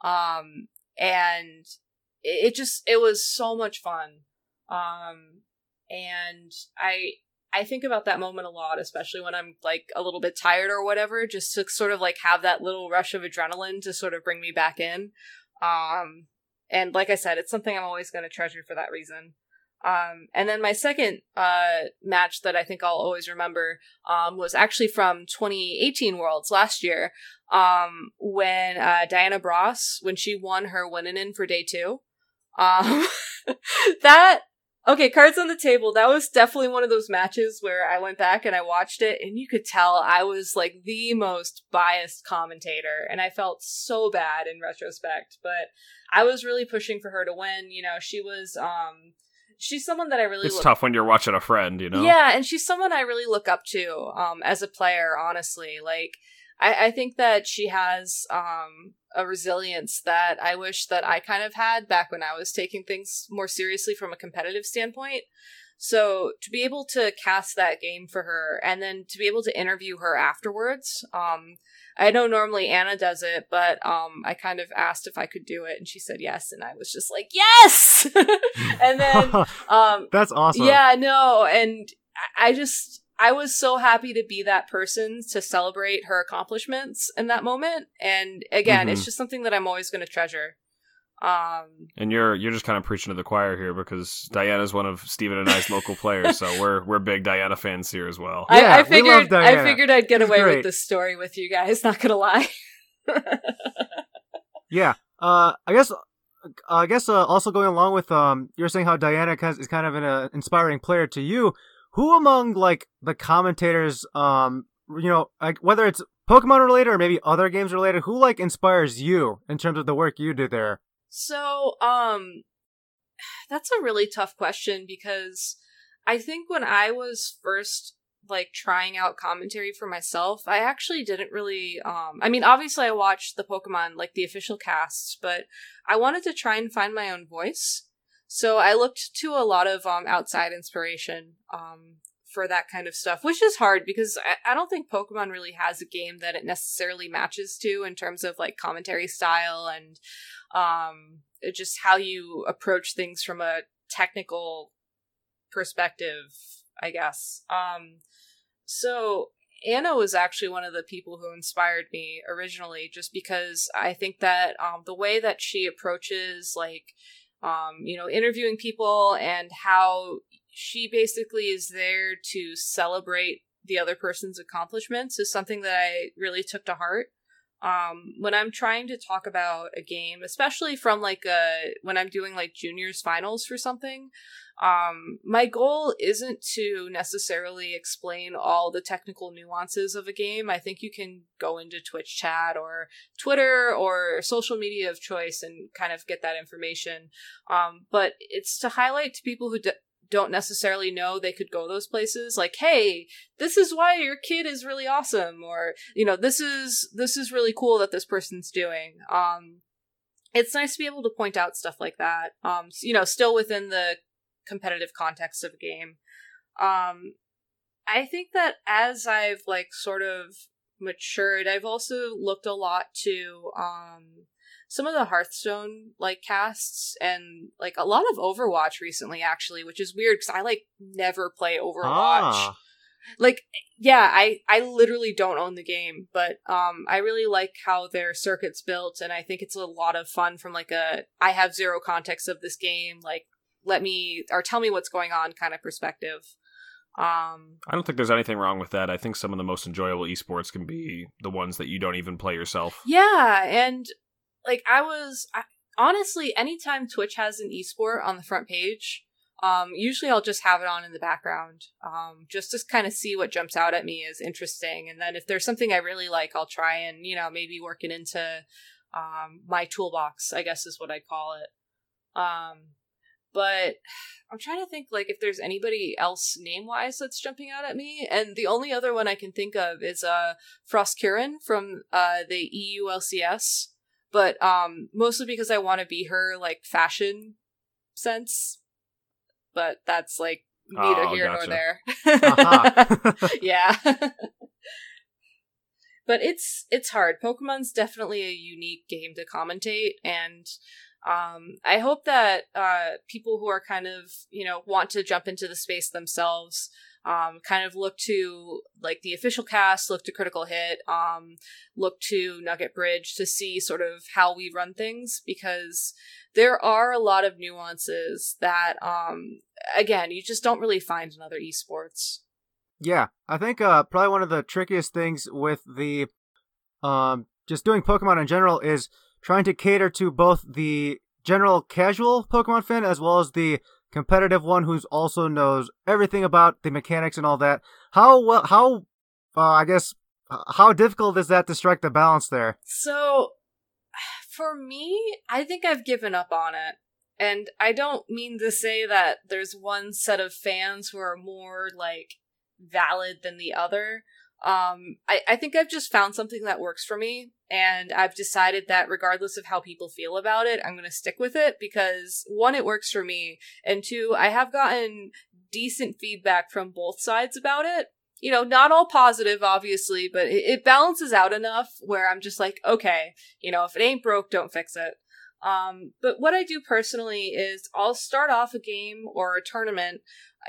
Um, and it, it just it was so much fun. Um, and I I think about that moment a lot, especially when I'm like a little bit tired or whatever, just to sort of like have that little rush of adrenaline to sort of bring me back in. Um, and like I said, it's something I'm always going to treasure for that reason. Um, and then my second uh, match that I think I'll always remember um, was actually from 2018 Worlds last year um, when uh, Diana Bros, when she won her winning in for day two. Um, <laughs> that Okay, cards on the table. That was definitely one of those matches where I went back and I watched it, and you could tell I was like the most biased commentator, and I felt so bad in retrospect. But I was really pushing for her to win. You know, she was um, she's someone that I really It's look- tough when you're watching a friend, you know. yeah, and she's someone I really look up to um, as a player, honestly. Like, I, I think that she has um, a resilience that I wish that I kind of had back when I was taking things more seriously from a competitive standpoint. So to be able to cast that game for her and then to be able to interview her afterwards, um, I know normally Anna does it, but um, I kind of asked if I could do it, and she said yes, and I was just like yes. <laughs> and then <laughs> um, That's awesome. yeah, no, and I just I was so happy to be that person to celebrate her accomplishments in that moment. And again, it's Mhm. just something that I'm always going to treasure. Um And you're you're just kind of preaching to the choir here because Diana's one of Stephen and I's local players, so <laughs> we're we're big Diana fans here as well. Yeah, I, I we love figured I figured I'd get She's away great. with this story with you guys, <laughs> not gonna lie. <laughs> Yeah. Uh, I guess. Uh, I guess uh, also going along with um, you're saying how Diana kind- is kind of an uh, inspiring player to you. Who among like the commentators, um, you know, like whether it's Pokemon related or maybe other games related, who like inspires you in terms of the work you do there? So, um, <sighs> that's a really tough question because I think when I was first like trying out commentary for myself, I actually didn't really, um, I mean, obviously I watched the Pokemon, like the official casts, but I wanted to try and find my own voice. So I looked to a lot of, um, outside inspiration, um, for that kind of stuff, which is hard because I, I don't think Pokemon really has a game that it necessarily matches to in terms of like commentary style and um just how you approach things from a technical perspective I guess. Um, so Anna was actually one of the people who inspired me originally, just because I think that um, the way that she approaches, like, um, you know, interviewing people and how she basically is there to celebrate the other person's accomplishments is something that I really took to heart. Um, when I'm trying to talk about a game, especially from like a when I'm doing like juniors finals for something, um, my goal isn't to necessarily explain all the technical nuances of a game. I think you can go into Twitch chat or Twitter or social media of choice and kind of get that information. Um, but it's to highlight to people who don't necessarily know they could go those places like hey this is why your kid is really awesome or you know this is this is really cool that this person's doing um it's nice to be able to point out stuff like that um you know still within the competitive context of a game. Um, I think that as I've like sort of matured, I've also looked a lot to um some of the Hearthstone like casts and like a lot of Overwatch recently actually, which is weird because I like never play Overwatch. Ah. Like yeah, I I literally don't own the game, but um I really like how their circuit's built and I think it's a lot of fun from like a I have zero context of this game, like let me or tell me what's going on kind of perspective. Um, I don't think there's anything wrong with that. I think some of the most enjoyable esports can be the ones that you don't even play yourself. Yeah, and like I was I, honestly, anytime Twitch has an esport on the front page, um, usually I'll just have it on in the background, um, just to kind of see what jumps out at me as interesting, and then if there's something I really like, I'll try and you know maybe work it into um, my toolbox. I guess is what I'd call it. Um, but <sighs> I'm trying to think like if there's anybody else name wise that's jumping out at me, and the only other one I can think of is uh Froskurinn from uh the EU LCS, but um mostly because I want to be her like fashion sense, but that's like neither oh, here gotcha. nor there. uh-huh. <laughs> <laughs> yeah. <laughs> but it's it's hard. Pokemon's definitely a unique game to commentate and um, I hope that uh, people who are kind of you know want to jump into the space themselves um, kind of look to like the official cast, look to Critical Hit, um, look to Nugget Bridge to see sort of how we run things because there are a lot of nuances that um, again you just don't really find in other esports. Yeah, I think uh, probably one of the trickiest things with the um, just doing Pokemon in general is trying to cater to both the general casual Pokemon fan as well as the competitive one who's also knows everything about the mechanics and all that. How well, how, uh, I guess, how difficult is that to strike the balance there? So, <sighs> for me, I think I've given up on it. And I don't mean to say that there's one set of fans who are more like valid than the other. Um, I, I think I've just found something that works for me, and I've decided that regardless of how people feel about it, I'm going to stick with it because one, it works for me, and two, I have gotten decent feedback from both sides about it. You know, not all positive, obviously, but it, it balances out enough where I'm just like, okay, you know, if it ain't broke, don't fix it. Um, but what I do personally is I'll start off a game or a tournament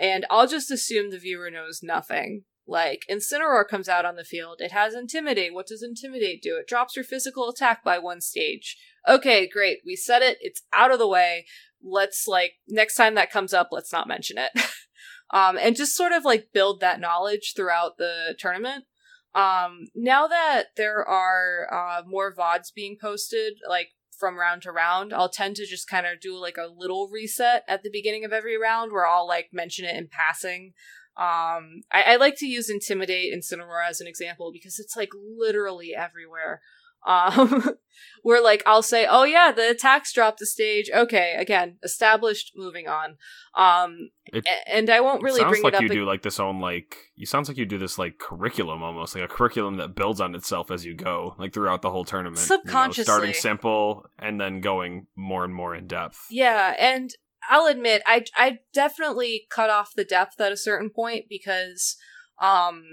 and I'll just assume the viewer knows nothing. Like, Incineroar comes out on the field. It has Intimidate. What does Intimidate do? It drops your physical attack by one stage. Okay, great. We said it. It's out of the way. Let's, like, next time that comes up, let's not mention it. <laughs> um, and just sort of, like, build that knowledge throughout the tournament. Um, now that there are, uh, more VODs being posted, like, from round to round, I'll tend to just kind of do like a little reset at the beginning of every round where I'll like mention it in passing. Um, I, I like to use Intimidate and Incineroar as an example because it's like literally everywhere. Um, <laughs> where like I'll say, oh yeah, the attacks dropped the stage. Okay, again, established. Moving on. Um, it, and I won't really bring like it up. you do like this own like you sounds like you do this like curriculum almost like a curriculum that builds on itself as you go, like throughout the whole tournament. Subconsciously, you know, starting simple and then going more and more in depth. Yeah, and I'll admit I I definitely cut off the depth at a certain point because um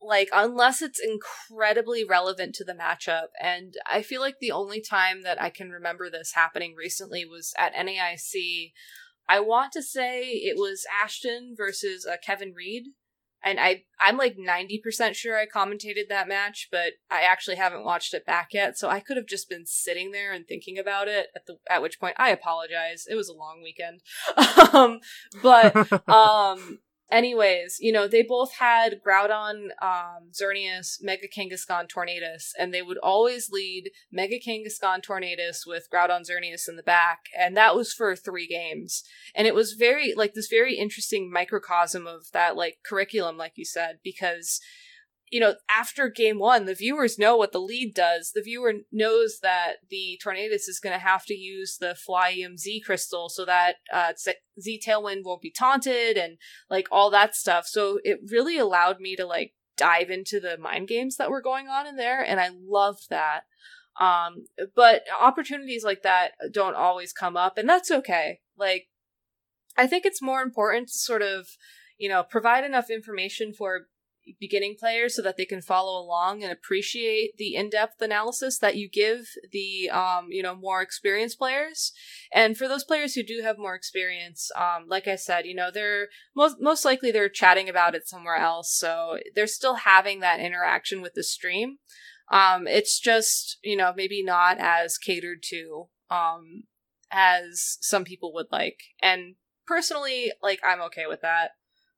like unless it's incredibly relevant to the matchup and I feel like the only time that I can remember this happening recently was at NAIC I want to say it was Ashton versus uh, Kevin Reed. And I, I'm like 90% sure I commentated that match, but I actually haven't watched it back yet. So I could have just been sitting there and thinking about it at the, at which point I apologize. It was a long weekend. <laughs> um, but, <laughs> um, anyways, you know, they both had Groudon, um, Xerneas, Mega Kangaskhan, Tornadus, and they would always lead Mega Kangaskhan, Tornadus with Groudon, Xerneas in the back, and that was for three games. And it was very, like, this very interesting microcosm of that, like, curriculum, like you said, because you know, after game one, the viewers know what the lead does. The viewer knows that the Tornadus is going to have to use the Flyinium Z crystal so that uh, Z Tailwind won't be taunted and like all that stuff. So it really allowed me to like dive into the mind games that were going on in there, and I loved that. Um, but opportunities like that don't always come up, and that's okay. Like, I think it's more important to sort of, you know, provide enough information for beginning players so that they can follow along and appreciate the in-depth analysis that you give the um, you know more experienced players. And for those players who do have more experience um, like i said you know they're most most likely they're chatting about it somewhere else. So they're still having that interaction with the stream. Um, it's just you know maybe not as catered to um, as some people would like. And personally like i'm okay with that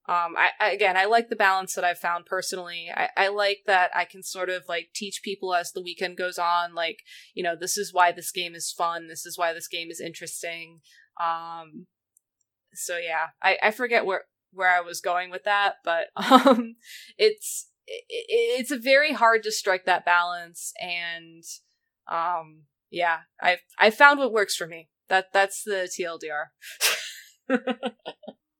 um I, I, again i like the balance that i've found personally. I, I like that i can sort of like teach people as the weekend goes on like you know this is why this game is fun. This is why this game is interesting. Um so yeah i i forget where where i was going with that but <laughs> um it's it, it's a very hard to strike that balance and um yeah i i found what works for me. That that's the tldr <laughs>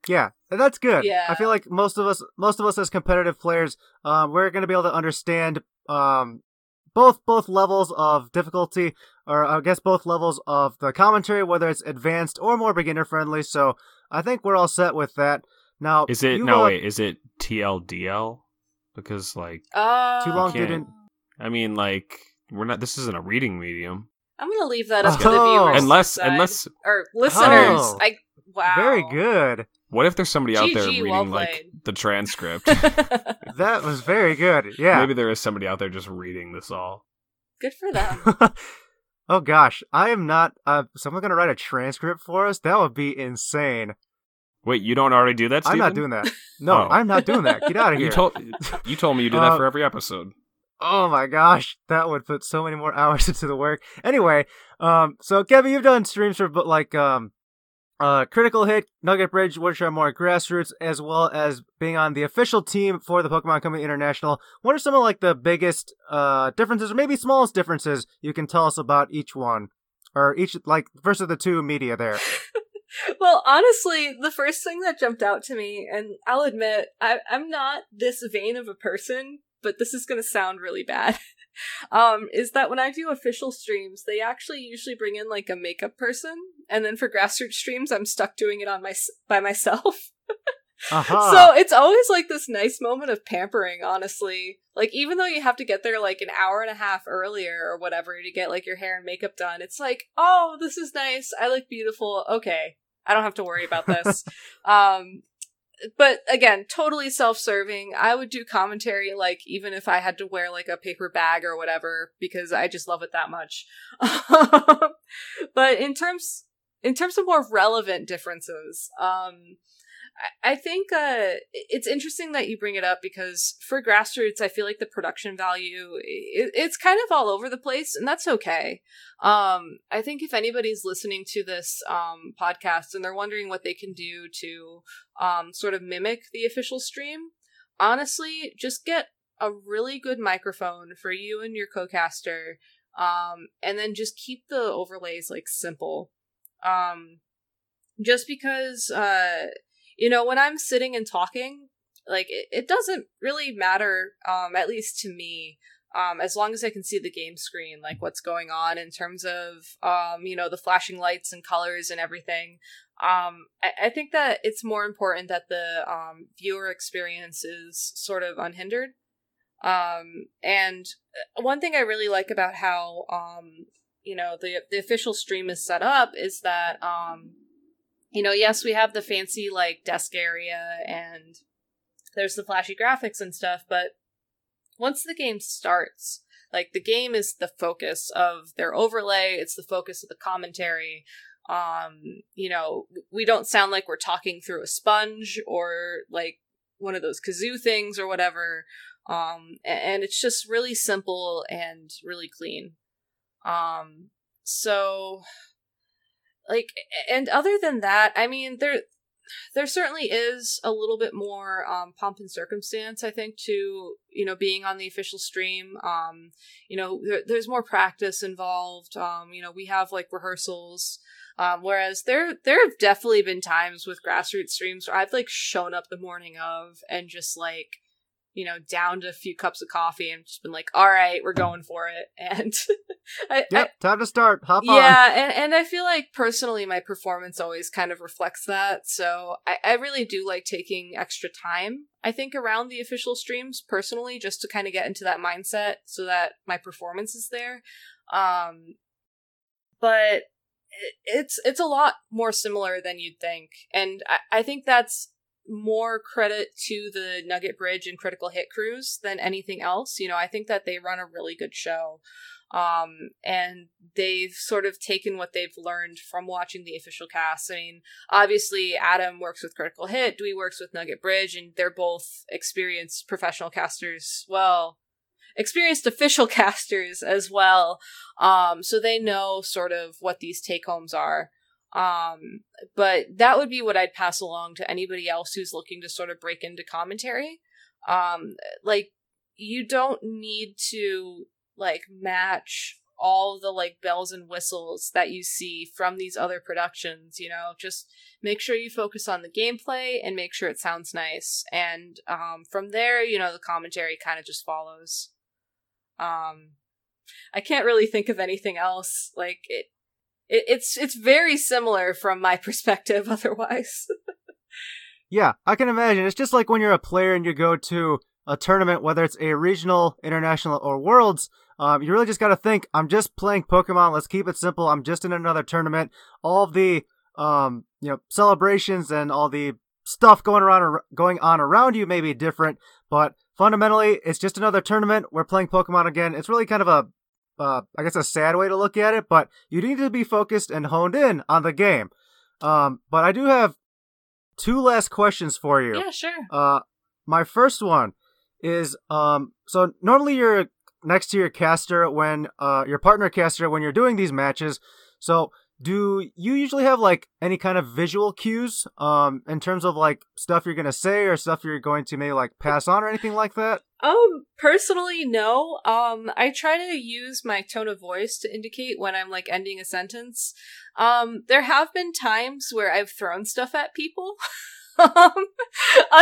Yeah, and that's good. Yeah. I feel like most of us, most of us as competitive players, um, we're going to be able to understand um, both both levels of difficulty, or I guess both levels of the commentary, whether it's advanced or more beginner friendly. So I think we're all set with that. Now, is it you, no wait? Is it TLDL? Because like uh, Too long didn't. I mean like we're not. This isn't a reading medium. i'm gonna leave that up to the Oh. viewers Unless decide. unless or listeners Oh. i wow Very good. What if there's somebody out there reading well like the transcript? <laughs> That was very good. Yeah. Maybe there is somebody out there just reading this all. good for them <laughs> oh gosh, I am not. Uh, someone gonna write a transcript for us? That would be insane. Wait, you don't already do that? I'm not doing that. No, Oh. I'm not doing that. Get out <laughs> of here. You told you told me you do Uh, that for every episode. Oh my gosh, that would put so many more hours into the work. Anyway, um, so Kevin, you've done streams for but like um, uh, Critical Hit, Nugget Bridge, which are more grassroots, as well as being on the official team for the Pokemon Company International. What are some of like the biggest uh differences, or maybe smallest differences you can tell us about each one, or each like versus the two media there? <laughs> well honestly the first thing that jumped out to me and i'll admit I, i'm not this vain of a person but this is going to sound really bad <laughs> um is that when i do official streams they actually usually bring in like a makeup person and then for grassroots streams i'm stuck doing it on my by myself <laughs> Aha. So it's always like this nice moment of pampering, honestly. Like even though you have to get there like an hour and a half earlier or whatever to get like your hair and makeup done, it's like, oh, this is nice. I look beautiful. Okay. I don't have to worry about this. <laughs> um but again, totally self-serving. I would do commentary like even if I had to wear like a paper bag or whatever because I just love it that much. <laughs> but in terms in terms of more relevant differences, um I- think uh, it's interesting that you bring it up because for grassroots, I feel like the production value it, it's kind of all over the place, and that's okay. Um, I think if anybody's listening to this um, podcast and they're wondering what they can do to um, sort of mimic the official stream, honestly, just get a really good microphone for you and your co-caster, um, and then just keep the overlays like simple. Um, just because uh you know when i'm sitting and talking like it, it doesn't really matter um at least to me um as long as i can see the game screen like what's going on in terms of um you know the flashing lights and colors and everything. Um I, I think that it's more important that the um viewer experience is sort of unhindered. Um and uh, one thing i really like about how um you know the the official stream is set up is that um you know, yes, we have the fancy like desk area and there's the flashy graphics and stuff, but once the game starts, like the game is the focus of their overlay, it's the focus of the commentary. Um, you know, we don't sound like we're talking through a sponge or like one of those kazoo things or whatever. Um, and it's just really simple and really clean. Um, so like and other than that, I mean there there certainly is a little bit more um, pomp and circumstance i think to you know being on the official stream. Um, you know there, there's more practice involved. Um, you know we have like rehearsals. Um, whereas there there have definitely been times with grassroots streams where i've like shown up the morning of and just like you know, downed a few cups of coffee and just been like, all right, we're going for it. <laughs> And <laughs> I, yep, I, time to start. Hop yeah, on. Yeah, and, and I feel like personally my performance always kind of reflects that. So I, I really do like taking extra time, I think, around the official streams personally, just to kind of get into that mindset so that my performance is there. Um, but it's it's a lot more similar than you'd think. And I, I think that's more credit to the Nugget Bridge and Critical Hit crews than anything else. You know, I think that they run a really good show. Um, and they've sort of taken what they've learned from watching the official cast. I mean, obviously, Adam works with Critical Hit, Dewey works with Nugget Bridge, and they're both experienced professional casters. Well, experienced official <laughs> casters as well. Um, so they know sort of what these take homes are. Um, but that would be what I'd pass along to anybody else who's looking to sort of break into commentary. Um, like you don't need to like match all the like bells and whistles that you see from these other productions, you know, just make sure you focus on the gameplay and make sure it sounds nice. And um from there, you know, the commentary kind of just follows. Um I can't really think of anything else. Like it it, it's it's very similar from my <laughs> perspective otherwise. <laughs> Yeah i can imagine. It's just like when you're a player and you go to a tournament whether it's a regional international or worlds um, you really just got to think i'm just playing pokemon. Let's keep it simple. I'm just in another tournament. All the um, you know celebrations and all the stuff going around going on around you may be different but fundamentally it's just another tournament. We're playing pokemon again. It's really kind of a uh, I guess a sad way to look at it, but you need to be focused and honed in on the game. Um, but I do have two last questions for you. Yeah, sure. Uh, my first one is um, so normally you're next to your caster when uh your partner caster when you're doing these matches. So do you usually have like any kind of visual cues um in terms of like stuff you're gonna say or stuff you're going to maybe like pass on or anything like that? Um personally no. Um i try to use my tone of voice to indicate when i'm like ending a sentence. Um there have been times where i've thrown stuff at people. <laughs> Um <laughs> <laughs>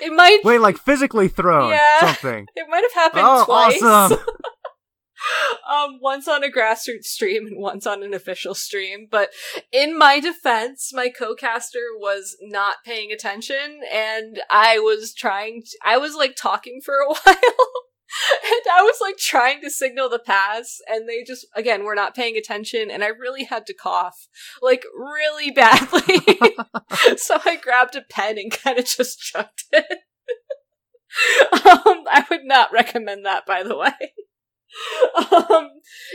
it might wait like physically thrown yeah, something. It might have happened oh, twice. awesome <laughs> um, once on a grassroots stream and once on an official stream. But in my defense, my co-caster was not paying attention and I was trying to, I was like talking for a <laughs> while. and I was like trying to signal the pass, and they just again were not paying attention, and I really had to cough like really badly. <laughs> so I grabbed a pen and kind of just chucked it. um, I would not recommend that, by the way. <laughs> um,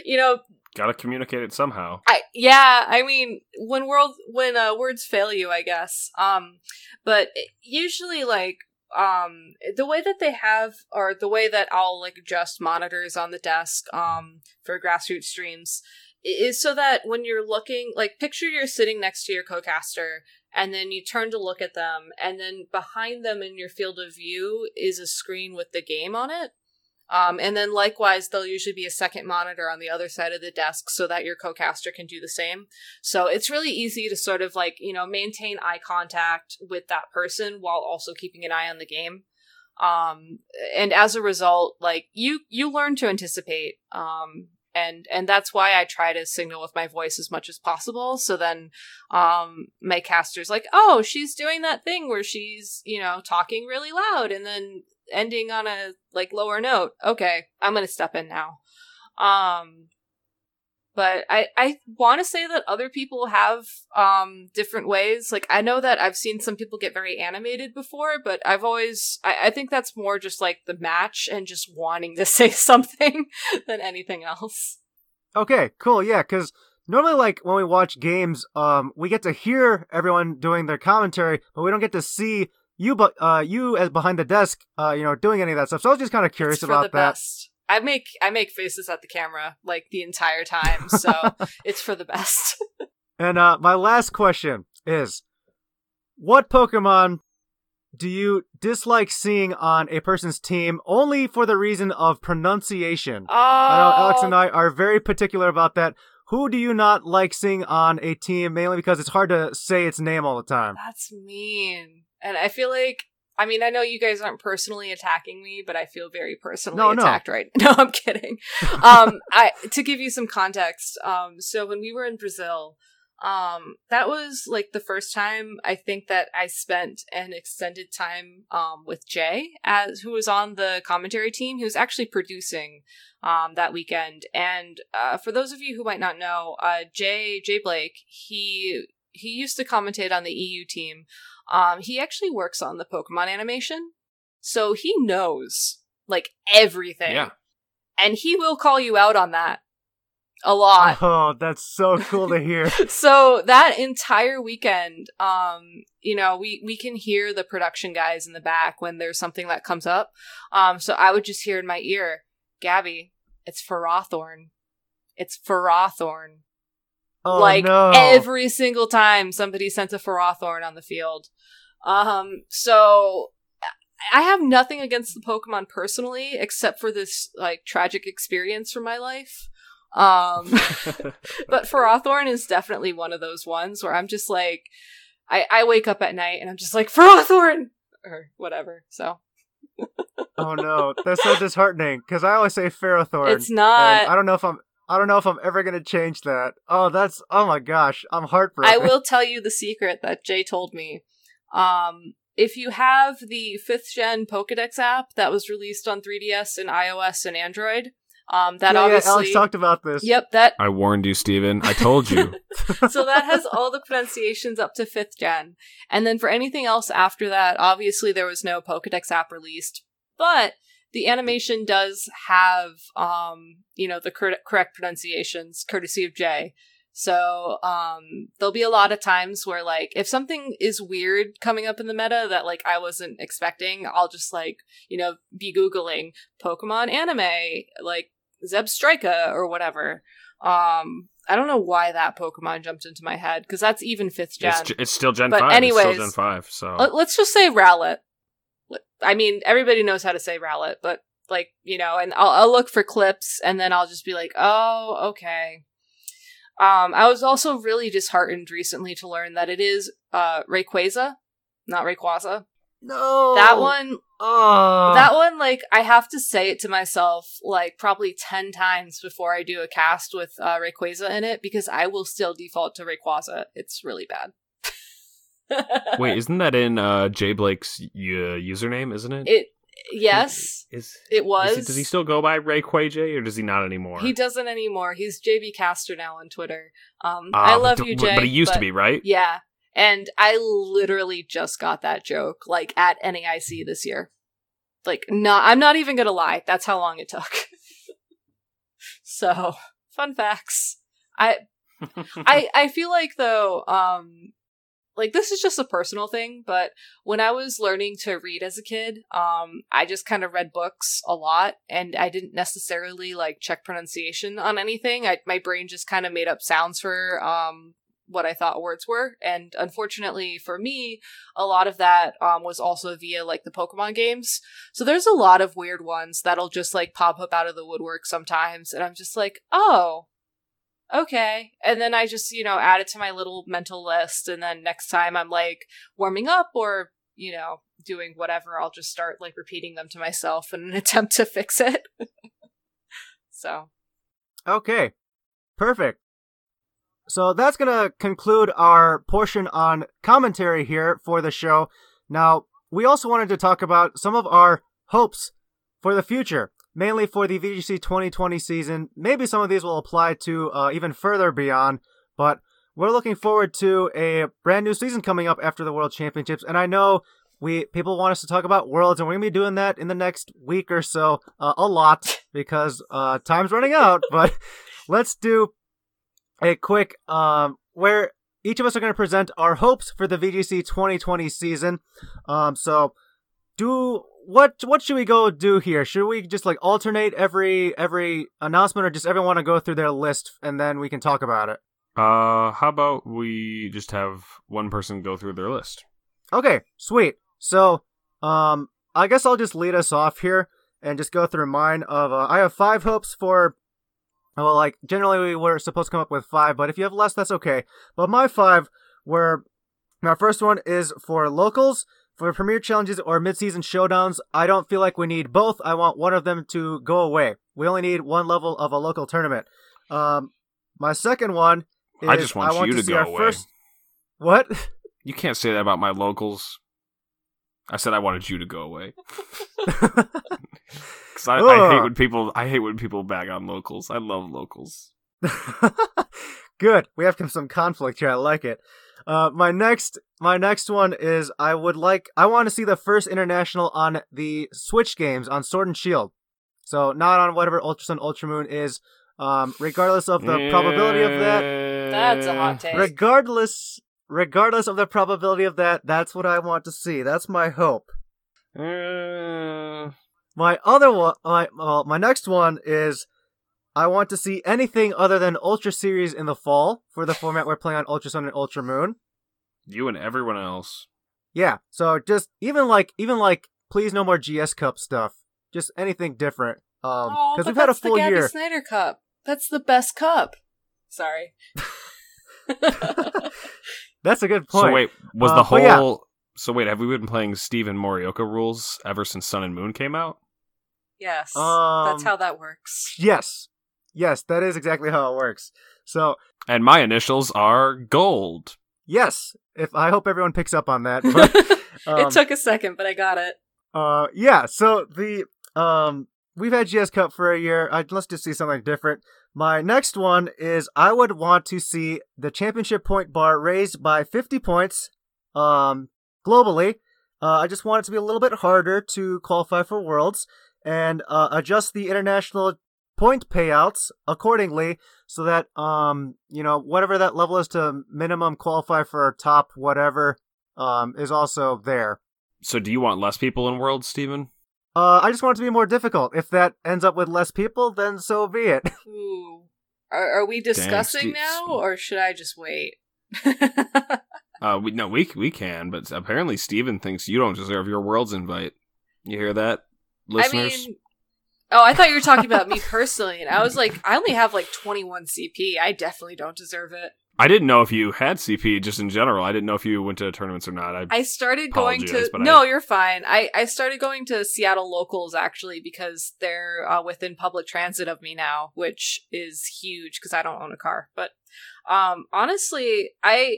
you know, gotta communicate it somehow. I yeah, I mean, when world when uh, words fail you, I guess. Um, but usually, like um the way that they have or the way that I'll like adjust monitors on the desk um for grassroots streams is so that when you're looking like picture you're sitting next to your co-caster and then you turn to look at them and then behind them in your field of view is a screen with the game on it um, and then likewise, there'll usually be a second monitor on the other side of the desk so that your co-caster can do the same. So it's really easy to sort of like, you know, maintain eye contact with that person while also keeping an eye on the game. Um, and as a result, like you, you learn to anticipate. Um, and and that's why I try to signal with my voice as much as possible. So then, um, my caster's like, oh, she's doing that thing where she's you know talking really loud, and then ending on a like lower note. Okay, I'm gonna step in now. Um, but I I want to say that other people have um different ways. Like I know that I've seen some people get very animated before, but I've always I, I think that's more just like the match and just wanting to <laughs> say something <laughs> than anything else. Okay, cool. Yeah, because normally, like when we watch games, um, we get to hear everyone doing their commentary, but we don't get to see you, but uh, you as behind the desk, uh, you know, doing any of that stuff. So I was just kind of curious It's for about the that. best. I make I make faces at the camera like the entire time, so <laughs> it's for the best. And uh, my last question is, what Pokemon do you dislike seeing on a person's team only for the reason of pronunciation? Oh, I know Alex and I are very particular about that. Who do you not like seeing on a team mainly because it's hard to say its name all the time? That's mean. And I feel like I mean, I know you guys aren't personally attacking me, but I feel very personally No, no. attacked right <laughs> No, I'm kidding. um I to give you some context, um so when we were in Brazil, um that was like the first time I think that I spent an extended time um with Jay as who was on the commentary team. He was actually producing um that weekend. And uh for those of you who might not know, uh Jay Jay Blake, he he used to commentate on the EU team. Um, he actually works on the Pokemon animation, so he knows like everything. Yeah. and he will call you out on that a lot. <laughs> Oh, that's so cool to hear. <laughs> so that entire weekend, um, you know, we we can hear the production guys in the back when there's something that comes up. Um, so I would just hear in my ear, Gabby, it's Ferrothorn. It's Ferrothorn Oh, like no. every single time somebody sent a Ferrothorn on the field. Um, so I have nothing against the Pokemon personally, except for this like tragic experience from my life. Um, <laughs> but Ferrothorn is definitely one of those ones where I'm just like, I, I wake up at night and I'm just like Ferrothorn or whatever. So oh no, that's so disheartening because I always say Ferrothorn. it's not. I don't know if I'm. I don't know if I'm ever gonna change that. Oh, that's. Oh my gosh, I'm heartbroken. I will tell you the secret that Jay told me. Um, if you have the fifth gen Pokedex app that was released on 3DS and iOS and Android, um, that yeah, yeah, obviously, Alex talked about this. yep, that I warned you, Stephen. I told you. <laughs> so that has all the pronunciations up to fifth gen, and then for anything else after that, obviously there was no Pokedex app released, but the animation does have, um, you know, the cor- correct pronunciations, courtesy of Jay. So, um, there'll be a lot of times where, like, if something is weird coming up in the meta that, like, I wasn't expecting, I'll just, like, you know, be Googling Pokemon anime, like, Zebstrika or whatever. Um, I don't know why that Pokemon jumped into my head, because that's even fifth gen. it's, it's still Gen But 5. anyways, it's still Gen 5, so. Let- Let's just say Rowlet. I mean, everybody knows how to say Rowlet, but like you know, and I'll, I'll look for clips, and then I'll just be like, oh, okay. Um, I was also really disheartened recently to learn that it is uh Rayquaza, not Rayquaza. No, That one, Oh, that one, like I have to say it to myself like probably ten times before I do a cast with uh, Rayquaza in it because I will still default to Rayquaza. It's really bad. Wait, <laughs> isn't that in uh, Jay Blake's uh, username, isn't it? it yes. Is, It was. is it- does he still go by Ray Quay J, or does he not anymore? He doesn't anymore. He's JB Caster now on Twitter. Um, Ah, I love but- you, but- Jay. But he used to be, right? Yeah, and I literally just got that joke like at NAIC this year. Like, not. I'm not even gonna lie. That's how long it took. <laughs> so, fun facts. I <laughs> I I feel like though, um, like this is just a personal thing, but when I was learning to read as a kid, um, I just kind of read books a lot, and I didn't necessarily like check pronunciation on anything. I my brain just kind of made up sounds for um what I thought words were, and unfortunately for me, a lot of that um was also via like the Pokemon games. So there's a lot of weird ones that'll just like pop up out of the woodwork sometimes, and I'm just like, oh, okay. And then I just, you know, add it to my little mental list. And then next time I'm like warming up or, you know, doing whatever, I'll just start like repeating them to myself in an <laughs> attempt to fix it. <laughs> so, Okay, perfect. So that's going to conclude our portion on commentary here for the show. Now, we also wanted to talk about some of our hopes for the future. Mainly for the VGC 2020 season. Maybe some of these will apply to uh, even further beyond, but we're looking forward to a brand new season coming up after the World Championships. And I know we people want us to talk about Worlds, and we're gonna be doing that in the next week or so, uh, a lot because uh, time's running out. But <laughs> let's do a quick um, where each of us are going to present our hopes for the VGC 2020 season. Um, so do what what should we go do here? Should we just like alternate every every announcement, or just everyone want to go through their list and then we can talk about it? Uh, how about we just have one person go through their list? Okay, sweet. So, um, I guess I'll just lead us off here and just go through mine. Of uh, I have five hopes for. Well, like generally we were supposed to come up with five, but if you have less, that's okay. But my five were. My first one is for locals for premier challenges or mid-season showdowns. I don't feel like we need both. I want one of them to go away. We only need one level of a local tournament. Um, my second one is I just want I want you to, to go away. first. What? <laughs> You can't say that about my locals. I said I wanted you to go away <laughs> <laughs> because I, I hate when people I hate when people bag on locals. I love locals. Good. We have some conflict here. I like it. Uh, my next, my next one is I would like, I want to see the first international on the Switch games on Sword and Shield. So not on whatever Ultra Sun Ultra Moon is. Um, regardless of the probability of that, That's a hot take. regardless, regardless of the probability of that, that's what I want to see. That's my hope. Uh, My other one, my well, my next one is I want to see anything other than Ultra Series in the fall for the format we're playing on Ultra Sun and Ultra Moon. you and everyone else. Yeah, so just even like even like please no more GS Cup stuff. Just anything different. Um, oh, because but we've had a that's full the Gabby year. Snyder Cup. That's the best cup. Sorry. <laughs> That's a good point. So wait, was Uh, the but yeah. whole? So wait, have we been playing Stephen Morioka rules ever since Sun and Moon came out? yes, Um, that's how that works. Yes, yes, that is exactly how it works. So And my initials are gold. yes, if I hope everyone picks up on that. But, <laughs> um, it took a second, but I got it. Uh, yeah. So the um, we've had GS Cup for a year. I, let's just see something different. My next one is I would want to see the championship point bar raised by 50 points, um, globally. Uh, I just want it to be a little bit harder to qualify for Worlds and uh, adjust the international point payouts accordingly so that um, you know, whatever that level is to minimum qualify for top whatever um is also there. So do you want less people in Worlds, Stephen? Uh, I just want it to be more difficult. If that ends up with less people, then so be it. <laughs> Ooh. Are, are we discussing Steve- now, or should I just wait? <laughs> Uh, we no, we we can, but apparently Stephen thinks you don't deserve your Worlds invite. You hear that, listeners? I mean, oh, I thought you were talking about me personally, and I was like, I only have like 21 CP. I definitely don't deserve it. I didn't know if you had CP just in general. I didn't know if you went to tournaments or not. I, I started going to no, I- you're fine. I I started going to Seattle locals actually because they're uh, within public transit of me now, which is huge because I don't own a car. But um, honestly, I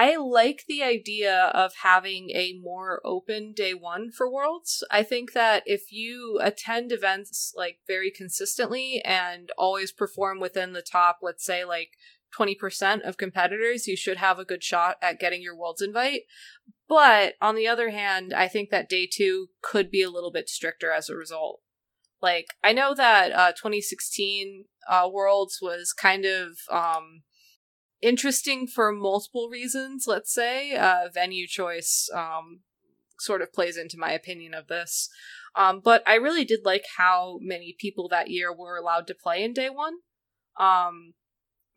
I like the idea of having a more open day one for Worlds. I think that if you attend events like very consistently and always perform within the top, let's say like 20% of competitors, you should have a good shot at getting your Worlds invite. But on the other hand, I think that day two could be a little bit stricter as a result. Like, I know that uh, 2016 uh, Worlds was kind of um, interesting for multiple reasons, let's say. Uh, venue choice um, sort of plays into my opinion of this. Um, but I really did like how many people that year were allowed to play in day one. Um,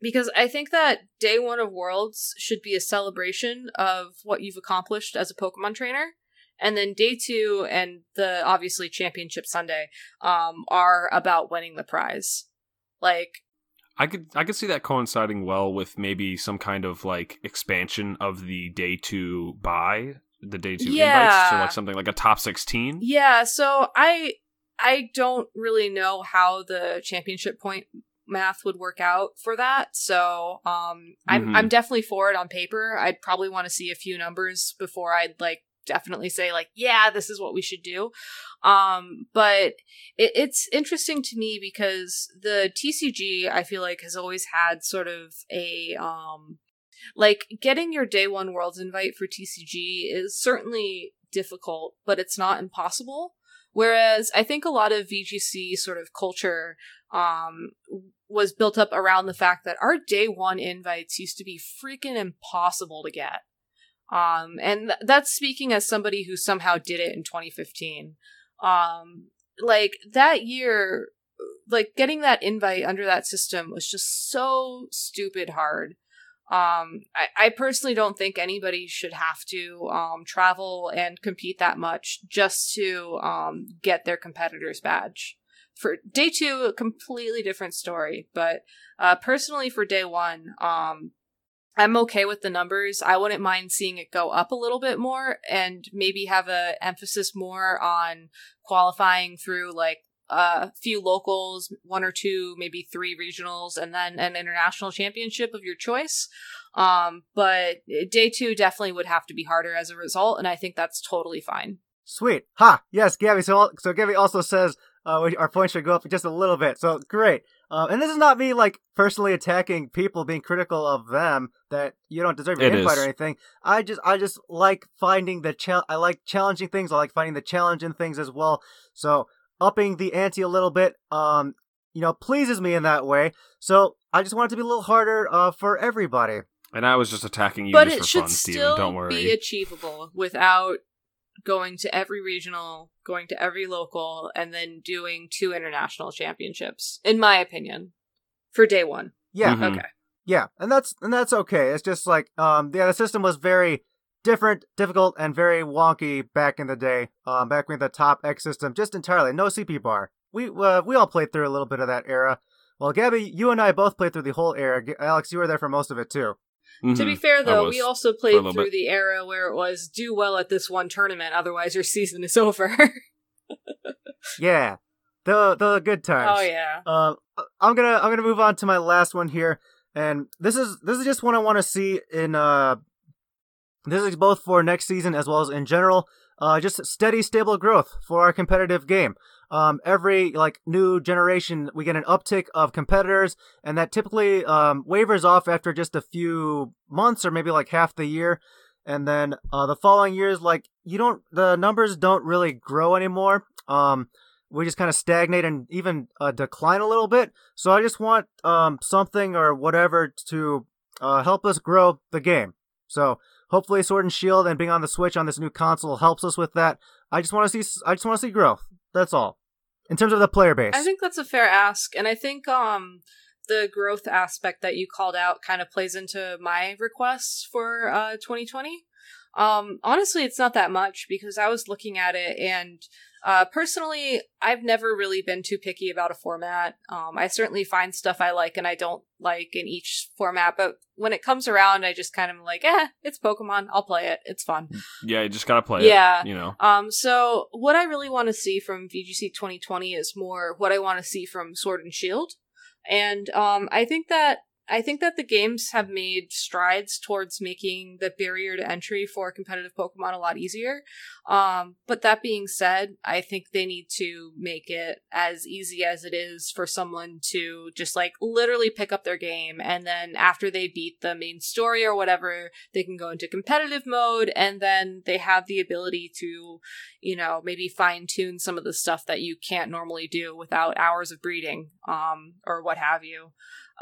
because I think that day one of Worlds should be a celebration of what you've accomplished as a Pokemon trainer. And then day two and the obviously championship Sunday um, are about winning the prize. Like, I could I could see that coinciding well with maybe some kind of like expansion of the day two buy, the day two invites to Yeah. like something like a top sixteen. Yeah, so I I don't really know how the championship point math would work out for that. So um I'm Mhm. I'm definitely for it on paper. I'd probably want to see a few numbers before I'd like definitely say like, yeah, this is what we should do. Um, but it, it's interesting to me because the TCG I feel like has always had sort of a um, like getting your day one worlds invite for TCG is certainly difficult, but it's not impossible. Whereas I think a lot of VGC sort of culture um, was built up around the fact that our day one invites used to be freaking impossible to get. Um, and th- that's speaking as somebody who somehow did it in 2015. Um, like that year, like getting that invite under that system was just so stupid hard. Um, I, I personally don't think anybody should have to um, travel and compete that much just to um, get their competitor's badge. For day two, a completely different story. But uh, personally, for day one, um, I'm okay with the numbers. I wouldn't mind seeing it go up a little bit more and maybe have a emphasis more on qualifying through like a few locals, one or two, maybe three regionals, and then an international championship of your choice. Um, but day two definitely would have to be harder as a result, and I think that's totally fine. Sweet. Ha! Yes, Gabby. So, so Gabby also says uh, our points should go up just a little bit. So great. Uh, and this is not me like personally attacking people, being critical of them that you don't deserve an invite or anything. I just, I just like finding the chal- I like challenging things. I like finding the challenge in things as well. So upping the ante a little bit, um, you know, pleases me in that way. So I just want it to be a little harder uh, for everybody. And I was just attacking you but just it for should fun, Stephen. still Don't worry. be achievable without going to every regional, going to every local, and then doing two international championships. In my opinion, for day one. Yeah. Mhm. Okay. Yeah, and that's and that's okay. It's just like um yeah, the system was very different, difficult, and very wonky back in the day. Um, back when the top X system just entirely no CP bar. We uh, we all played through a little bit of that era. Well, Gabby, you and I both played through the whole era. Alex, you were there for most of it too. To be Mhm. fair, though, we also played through bit. the era where it was do well at this one tournament, otherwise your season is <laughs> over. Yeah, the the good times. oh yeah. Um, I'm gonna I'm gonna move on to my last one here, and this is this is just one I want to see in uh, this is both for next season as well as in general. Uh, just steady, stable growth for our competitive game. Um, every like new generation, we get an uptick of competitors, and that typically um, wavers off after just a few months or maybe like half the year, and then uh, the following years, like you don't, the numbers don't really grow anymore. Um, we just kind of stagnate and even uh, decline a little bit. So I just want um, something or whatever to uh, help us grow the game. So hopefully, Sword and Shield and being on the Switch on this new console helps us with that. I just want to see. I just want to see growth. That's all. In terms of the player base. I think that's a fair ask, and I think um the growth aspect that you called out kind of plays into my requests for uh 2020. Um honestly, it's not that much because I was looking at it and uh personally, I've never really been too picky about a format. Um I certainly find stuff I like and I don't like in each format, but when it comes around, I just kind of like, "Eh, it's Pokemon. I'll play it. It's fun." Yeah, you just gotta play Yeah. it. You know. Um, so what I really want to see from VGC 2020 is more what I want to see from Sword and Shield, and um, I think that I think that the games have made strides towards making the barrier to entry for competitive Pokemon a lot easier. Um, but that being said, I think they need to make it as easy as it is for someone to just like literally pick up their game and then after they beat the main story or whatever, they can go into competitive mode and then they have the ability to, you know, maybe fine tune some of the stuff that you can't normally do without hours of breeding, um, or what have you.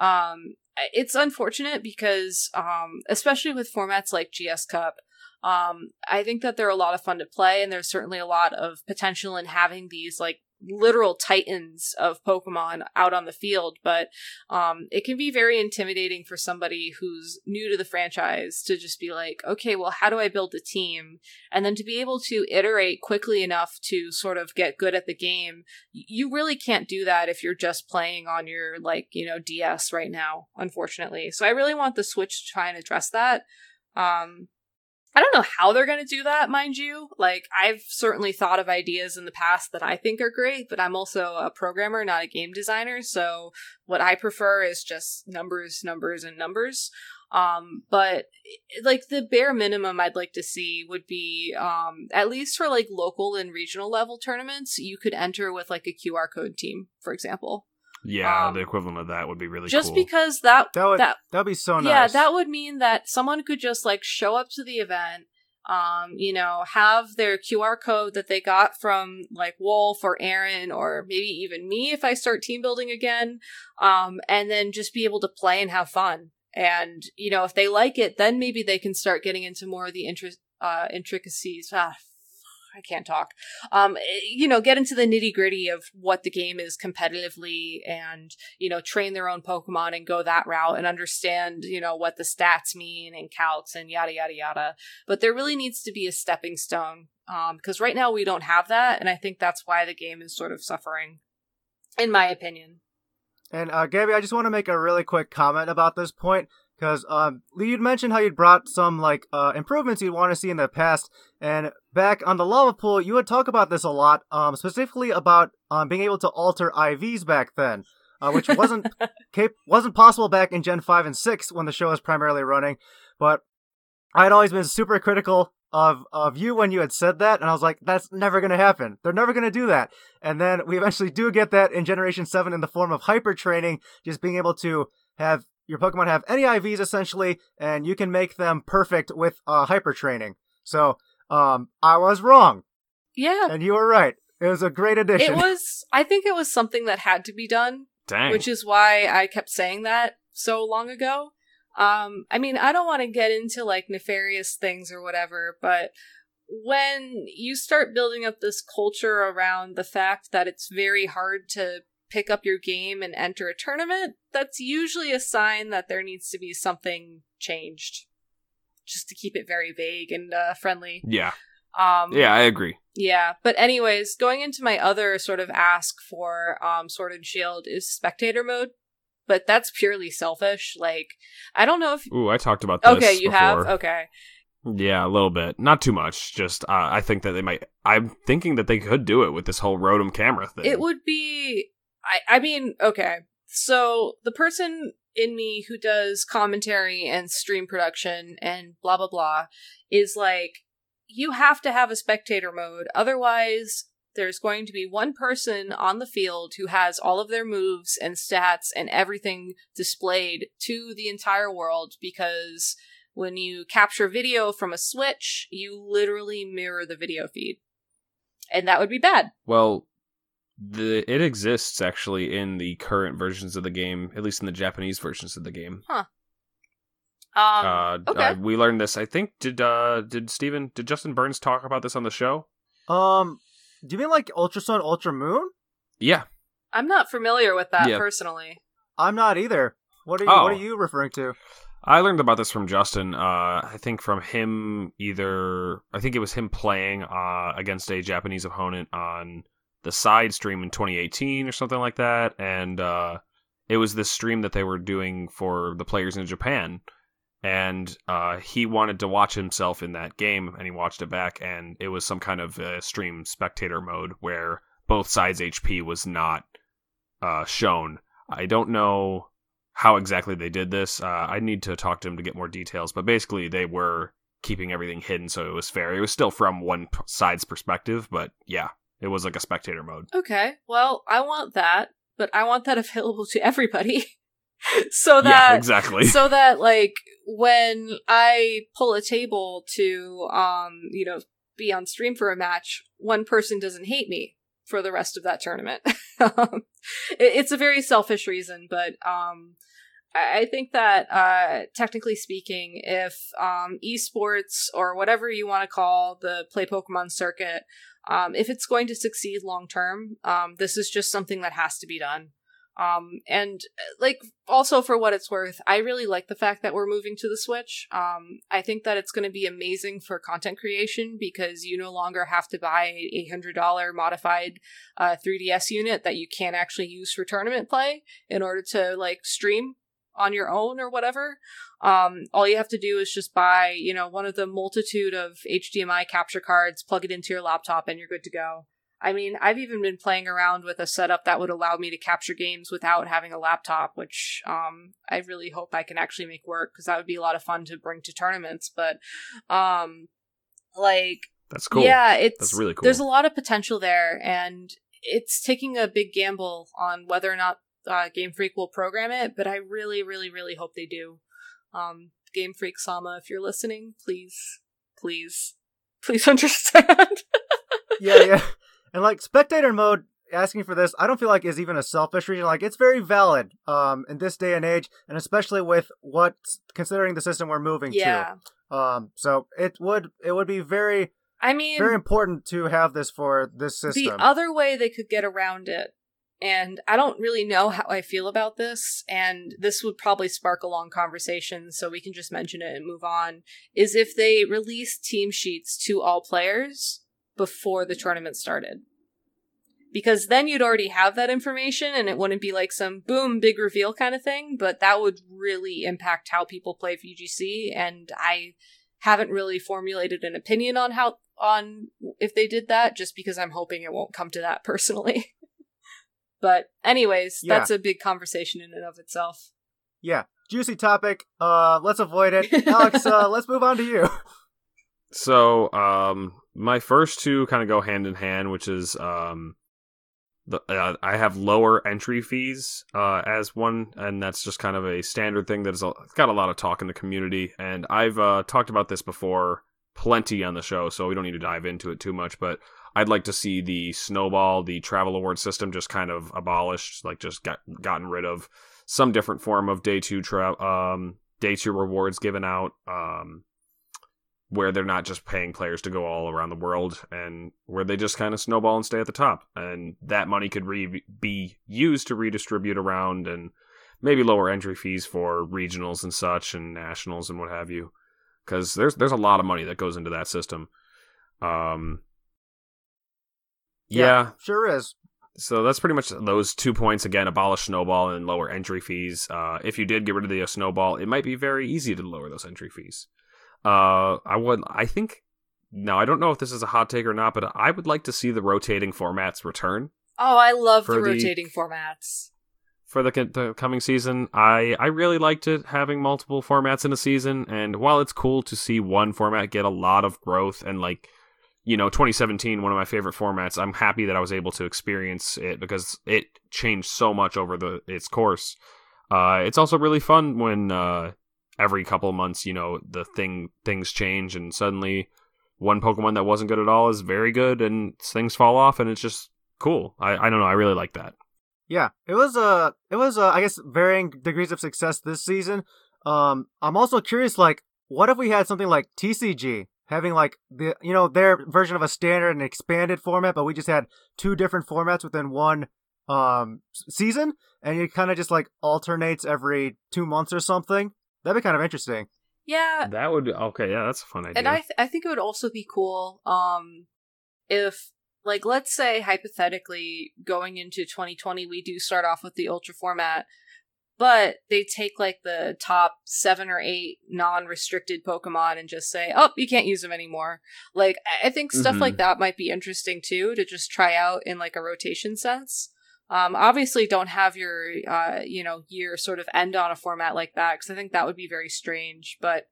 Um, it's unfortunate because, um, especially with formats like GS Cup, um, I think that they're a lot of fun to play, and there's certainly a lot of potential in having these like literal titans of Pokemon out on the field, but um, it can be very intimidating for somebody who's new to the franchise to just be like, okay, well, how do I build a team? And then to be able to iterate quickly enough to sort of get good at the game, you really can't do that if you're just playing on your, like, you know, DS right now, unfortunately. So I really want the Switch to try and address that. Um, I don't know how they're going to do that, mind you. Like, I've certainly thought of ideas in the past that I think are great, but I'm also a programmer, not a game designer. So, what I prefer is just numbers, numbers, and numbers. Um, but like the bare minimum I'd like to see would be um at least for like local and regional level tournaments, you could enter with like a QR code team, for example. Yeah, Um, the equivalent of that would be really Just cool. because that That would that that would be so nice. yeah, that would mean that someone could just like show up to the event, um, you know, have their QR code that they got from like Wolfe or Aaron or maybe even me if I start team building again, um, and then just be able to play and have fun. And you know, if they like it, then maybe they can start getting into more of the interest uh, intricacies. Ah, I can't talk. Um, eh, you know, get into the nitty gritty of what the game is competitively and you know, train their own Pokemon and go that route and understand, you know, what the stats mean and calcs and yada yada yada. But there really needs to be a stepping stone. Um, because right now we don't have that, and I think that's why the game is sort of suffering, in my opinion. And uh, Gabby, I just want to make a really quick comment about this point because um, you'd mentioned how you'd brought some like uh, improvements you'd want to see in the past, and back on the lava pool, you would talk about this a lot, um, specifically about um, being able to alter IVs back then, uh, which wasn't <laughs> cap- wasn't possible back in Gen five and six when the show was primarily running. But I had always been super critical of of you when you had said that, and I was like, that's never gonna happen. They're never gonna do that. And then we eventually do get that in Generation 7 in the form of hyper training, just being able to have your Pokemon have any IVs essentially, and you can make them perfect with uh, hyper training. So, um, I was wrong, Yeah, and you were right. It was a great addition. it was. I think it was something that had to be done. Dang. which is why I kept saying that so long ago. Um, I mean, I don't want to get into like nefarious things or whatever, but when you start building up this culture around the fact that it's very hard to pick up your game and enter a tournament, that's usually a sign that there needs to be something changed. Just to keep it very vague and uh, friendly. yeah. Um, Yeah, I agree. yeah, but anyways, going into my other sort of ask for um Sword and Shield is spectator mode, but that's purely selfish. Like, I don't know if Ooh, I talked about this. okay, you have okay, Yeah, a little bit. Not too much. Just uh, I think that they might. I'm thinking that they could do it with this whole Rotom camera thing. it would be. I I mean, okay, so the person in me who does commentary and stream production and blah blah blah is like, you have to have a spectator mode, otherwise. There's going to be one person on the field who has all of their moves and stats and everything displayed to the entire world because when you capture video from a Switch, you literally mirror the video feed. And that would be bad. Well, the it exists actually in the current versions of the game, at least in the Japanese versions of the game. Um, uh, okay. uh, we learned this. I think did uh did Stephen did Justin Burns talk about this on the show? um, do you mean like Ultra Sun, Ultra Moon? Yeah. I'm not familiar with that Yeah. personally. I'm not either. What are you, Oh. what are you referring to? I learned about this from Justin. Uh, I think from him either. I think it was him playing uh, against a Japanese opponent on the side stream in 2018 or something like that, and uh, it was this stream that they were doing for the players in Japan. And uh, he wanted to watch himself in that game, and he watched it back, and it was some kind of uh, stream spectator mode where both sides' HP was not uh, shown. I don't know how exactly they did this. Uh, I need to talk to him to get more details, but basically they were keeping everything hidden so it was fair. It was still from one side's perspective, but yeah, it was like a spectator mode. Okay, well, I want that, but I want that <laughs> available to everybody. <laughs> so that yeah, exactly. so that like when I pull a table to um, you know, be on stream for a match, one person doesn't hate me for the rest of that tournament. um, <laughs> it- it's a very selfish reason, but um I I think that uh technically speaking, if um esports or whatever you want to call the play Pokemon circuit, um, if it's going to succeed long term, um, this is just something that has to be done. Um, and uh, like also for what it's worth, I really like the fact that we're moving to the Switch. Um, I think that it's going to be amazing for content creation because you no longer have to buy a hundred dollar modified uh, 3DS unit that you can't actually use for tournament play in order to like stream on your own or whatever. Um, all you have to do is just buy, you know, one of the multitude of HDMI capture cards, plug it into your laptop, and you're good to go. I mean, I've even been playing around with a setup that would allow me to capture games without having a laptop, which um, I really hope I can actually make work because that would be a lot of fun to bring to tournaments. But um, like, That's cool. yeah, it's That's really cool. There's a lot of potential there, and it's taking a big gamble on whether or not uh, Game Freak will program it. But I really, really, really hope they do. Um, Game Freak Sama, if you're listening, please, please, <laughs> please understand. <laughs> yeah, yeah. And like spectator mode, asking for this, I don't feel like is even a selfish reason. Like it's very valid um in this day and age, and especially with what considering the system we're moving yeah, to. Um, so it would it would be very I mean, very important to have this for this system. The other way they could get around it, and I don't really know how I feel about this, and this would probably spark a long conversation, so we can just mention it and move on, is if they release team sheets to all players before the tournament started. Because then you'd already have that information and it wouldn't be like some boom, big reveal kind of thing, but that would really impact how people play VGC, and I haven't really formulated an opinion on how on if they did that just because I'm hoping it won't come to that personally. <laughs> but anyways, Yeah. that's a big conversation in and of itself. yeah, juicy topic. Uh, let's avoid it. Alex, <laughs> uh, let's move on to you. So, um, my first two kind of go hand in hand, which is um, the uh, I have lower entry fees uh, as one, and that's just kind of a standard thing that is a, it's got a lot of talk in the community, and I've uh, talked about this before plenty on the show, so we don't need to dive into it too much, but. I'd like to see the snowball, the travel award system, just kind of abolished, like just got gotten rid of some different form of day two tra- um, day two rewards given out. Um, where they're not just paying players to go all around the world and where they just kind of snowball and stay at the top and that money could re- be used to redistribute around and maybe lower entry fees for regionals and such and nationals and what have you because there's there's a lot of money that goes into that system um yeah, sure is. so that's pretty much those two points. Again abolish snowball and lower entry fees. Uh, if you did get rid of the uh, snowball it might be very easy to lower those entry fees. Uh, i would i think no i don't know if this is a hot take or not but i would like to see the rotating formats return. Oh, I love For the the- rotating formats. for the, the coming season i i really liked it having multiple formats in a season. And while it's cool to see one format get a lot of growth and like you know 2017 one of my favorite formats. I'm happy that i was able to experience it because it changed so much over the its course. Uh it's also really fun when uh every couple of months you know the thing things change and suddenly one pokemon that wasn't good at all is very good and things fall off and it's just cool. I i don't know. I really like that. Yeah, it was uh it was uh, I guess varying degrees of success this season. Um, I'm also curious, like, what if we had something like TCG having like the you know their version of a standard and expanded format, but we just had two different formats within one um season, and it kind of just like alternates every two months or something. That'd be kind of interesting. Yeah, that would okay yeah that's a fun idea and I th- I think it would also be cool um if like let's say hypothetically going into 2020 we do start off with the ultra format but they take like the top 7 or 8 non-restricted pokemon and just say oh you can't use them anymore like I- think stuff Mhm. like that might be interesting too to just try out in like a rotation sense um, obviously don't have your uh, you know year sort of end on a format like that because I think that would be very strange. But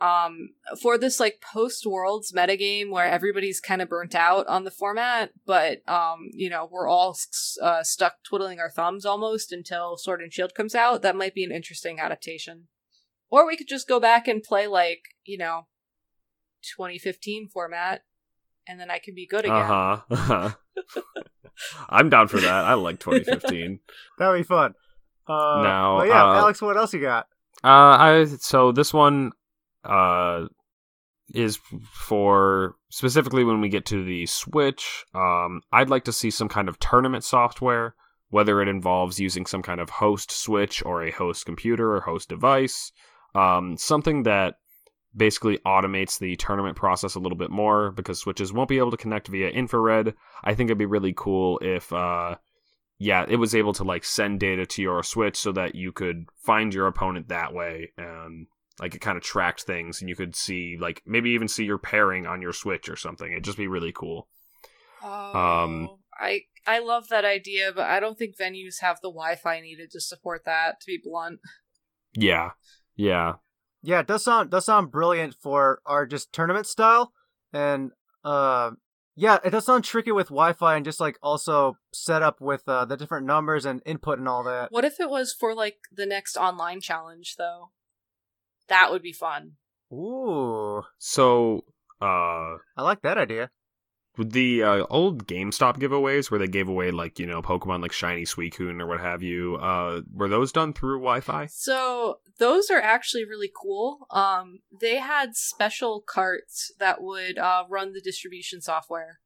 um, for this like post worlds metagame where everybody's kind of burnt out on the format, but um, you know we're all uh, stuck twiddling our thumbs almost until Sword and Shield comes out. That might be an interesting adaptation. Or we could just go back and play like you know 2015 format, and then I can be good again. Uh huh. <laughs> I'm down for that. I like 2015. <laughs> That'd be fun. Uh, Now, but yeah, uh, Alex, what else you got? uh, I so this one uh is for specifically when we get to the Switch. Um, I'd like to see some kind of tournament software, whether it involves using some kind of host Switch or a host computer or host device. Um, something that basically automates the tournament process a little bit more because switches won't be able to connect via infrared. I think it'd be really cool if uh yeah, it was able to like send data to your switch so that you could find your opponent that way and like it kind of tracked things and you could see like maybe even see your pairing on your switch or something. It'd just be really cool. Oh, Um, I I love that idea, but I don't think venues have the Wi-Fi needed to support that. To be blunt, Yeah, yeah. Yeah, it does sound does sound brilliant for our just tournament style, and uh, yeah, it does sound tricky with Wi-Fi and just like also set up with uh, the different numbers and input and all that. what if it was for like the next online challenge though? That would be fun. Ooh, So, uh, I like that idea. with the uh, old GameStop giveaways where they gave away like you know Pokemon like Shiny Suicune or what have you, uh, were those done through Wi-Fi? So those are actually really cool. Um, they had special carts that would uh, run the distribution software.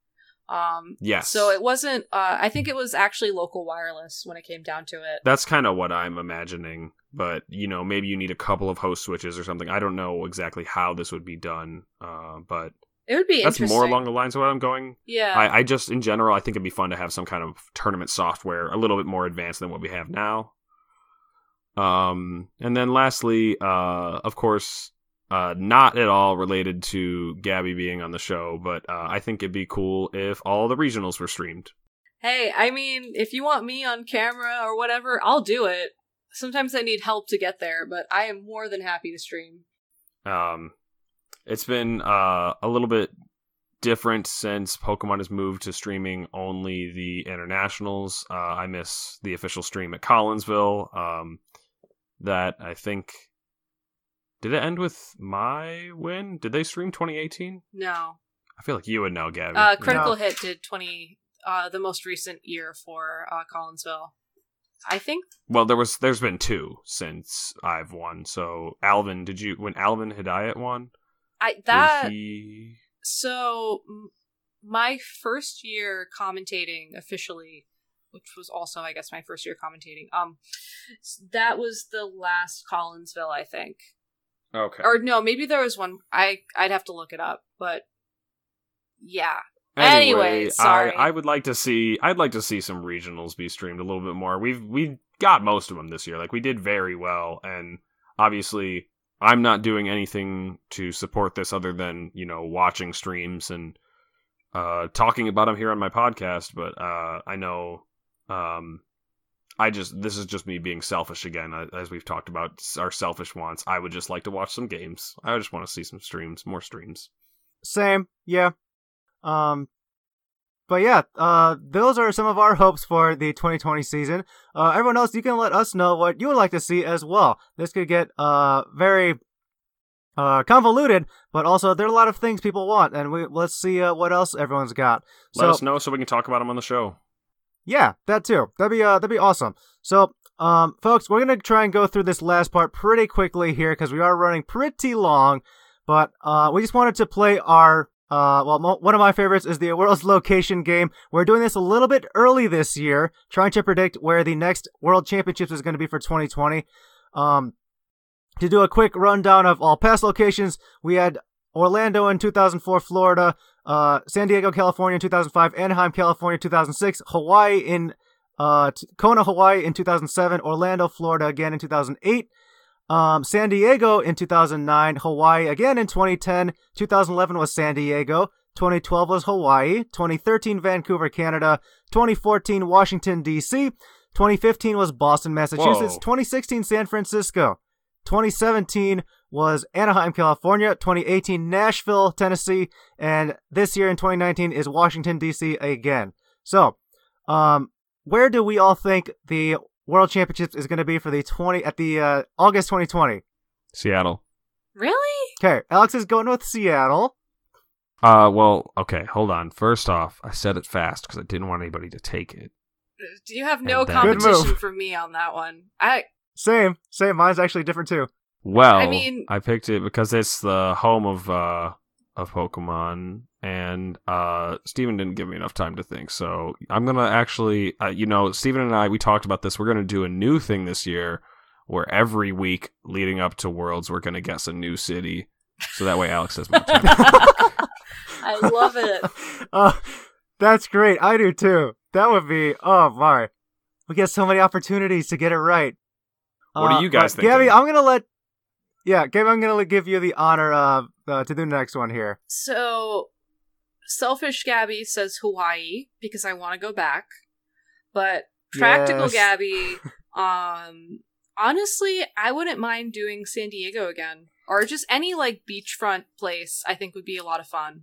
Um, Yes. So it wasn't. Uh, I think it was actually local wireless when it came down to it. That's kind of what I'm imagining, but you know, maybe you need a couple of host switches or something. I don't know exactly how this would be done, uh, but It would be that's more along the lines of what I'm going. Yeah. I, I just, in general, I think it'd be fun to have some kind of tournament software a little bit more advanced than what we have now. Um, and then lastly, uh, of course, uh, not at all related to Gabby being on the show, but uh, I think it'd be cool if all the regionals were streamed. Hey, I mean, if you want me on camera or whatever, I'll do it. Sometimes I need help to get there, but I am more than happy to stream. Um, it's been uh, a little bit different since Pokemon has moved to streaming only the internationals. Uh, I miss the official stream at Collinsville. Um, that I think did it end with my win? Did they stream 2018? No. I feel like you would know, Gabby. Uh, Critical No. Hit did 20, uh, the most recent year for uh, Collinsville. I think Well, there was there's been two since I've won. So Alvin, did you when Alvin Hidayat won? I that he so my first year commentating officially, which was also I guess my first year commentating. Um, that was the last Collinsville, I think. Okay. Or no, maybe there was one. I I'd have to look it up, but yeah. Anyway, sorry. I, I would like to see. I'd like to see some regionals be streamed a little bit more. We've we got most of them this year. Like we did very well, and obviously, I'm not doing anything to support this other than you know watching streams and uh, talking about them here on my podcast. But uh, I know, um, I just this is just me being selfish again, uh, as we've talked about our selfish wants. I would just like to watch some games. I just want to see some streams, more streams. Same, yeah. Um, but yeah, uh, those are some of our hopes for the 2020 season. Uh, everyone else, you can let us know what you would like to see as well. This could get uh very uh convoluted, but also there are a lot of things people want, and we let's see uh, what else everyone's got. Let so us know so we can talk about them on the show. Yeah, that too. That'd be uh that'd be awesome. So um, folks, we're gonna try and go through this last part pretty quickly here because we are running pretty long. But uh, we just wanted to play our uh, well, one of my favorites is the World's <laughs> Location game. We're doing this a little bit early this year, trying to predict where the next World Championships is going to be for 2020. Um, to do a quick rundown of all past locations, we had Orlando in 2004, Florida, uh, San Diego, California in 2005, Anaheim, California 2006, Hawaii in uh, Kona, Hawaii in 2007, Orlando, Florida again in 2008, um, San Diego in 2009, Hawaii again in 2010, 2011 was San Diego, 2012 was Hawaii, 2013 Vancouver, Canada, 2014 Washington D.C., 2015 was Boston, Massachusetts, Whoa. 2016 San Francisco, 2017 was Anaheim, California, 2018 Nashville, Tennessee, and this year in 2019 is Washington D.C. again. So, um, where do we all think the World Championships is going to be for the 20 at the uh, August 2020? Seattle. Really? Okay, Alex is going with Seattle. Uh, well, okay, hold on. First off, I said it fast because I didn't want anybody to take it. Do you have no then- competition for me on that one? I Same, same. Mine's actually different too. Well, I mean- I picked it because it's the home of uh of Pokemon, and uh Stephen didn't give me enough time to think. So I'm gonna actually, uh, you know, Stephen and I we talked about this. We're gonna do a new thing this year, where every week leading up to Worlds, we're gonna guess a new city, so that way Alex has more time. <laughs> <laughs> I love it. <laughs> uh, that's great. I do too. That would be. Oh my, we get so many opportunities to get it right. What are Uh, you guys but Gabby. I'm gonna let. Yeah, Gabby, I'm gonna give you the honor uh, uh, to do the next one here. So selfish Gabby says Hawaii because I want to go back, but practical Yes. Gabby, <laughs> um, honestly, I wouldn't mind doing San Diego again or just any like beachfront place. I think would be a lot of fun.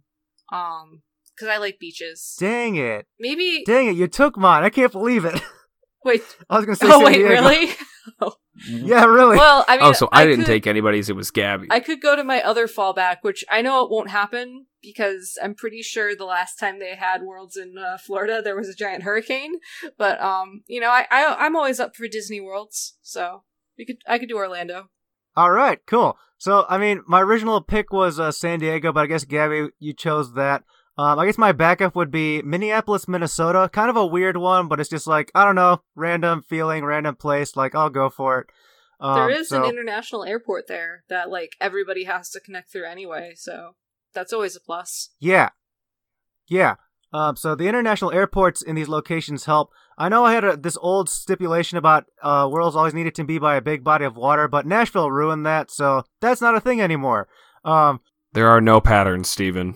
Um, because I like beaches. Dang it. Maybe Dang it, you took mine. I can't believe it. wait. <laughs> I was gonna say Oh San wait, Diego. really? <laughs> Yeah, really. Well, I mean, oh, so I, didn't could- take anybody's. It was Gabby. I could go to my other fallback, which I know it won't happen because I'm pretty sure the last time they had Worlds in uh, Florida, there was a giant hurricane. But um, you know, I, I I'm always up for Disney Worlds, so we could I could do Orlando. All right, cool. So, I mean, my original pick was uh, San Diego, but I guess Gabby, you chose that. Um, I guess my backup would be Minneapolis, Minnesota. Kind of a weird one, but it's just like I don't know, random feeling, random place. Like I'll go for it. Um, there is so- an international airport there that like everybody has to connect through anyway, so that's always a plus. Yeah. Yeah. Um, so the international airports in these locations help. I know I had a, this old stipulation about uh, worlds always needed to be by a big body of water, but Nashville ruined that, so that's not a thing anymore. Um, there are no patterns, Stephen.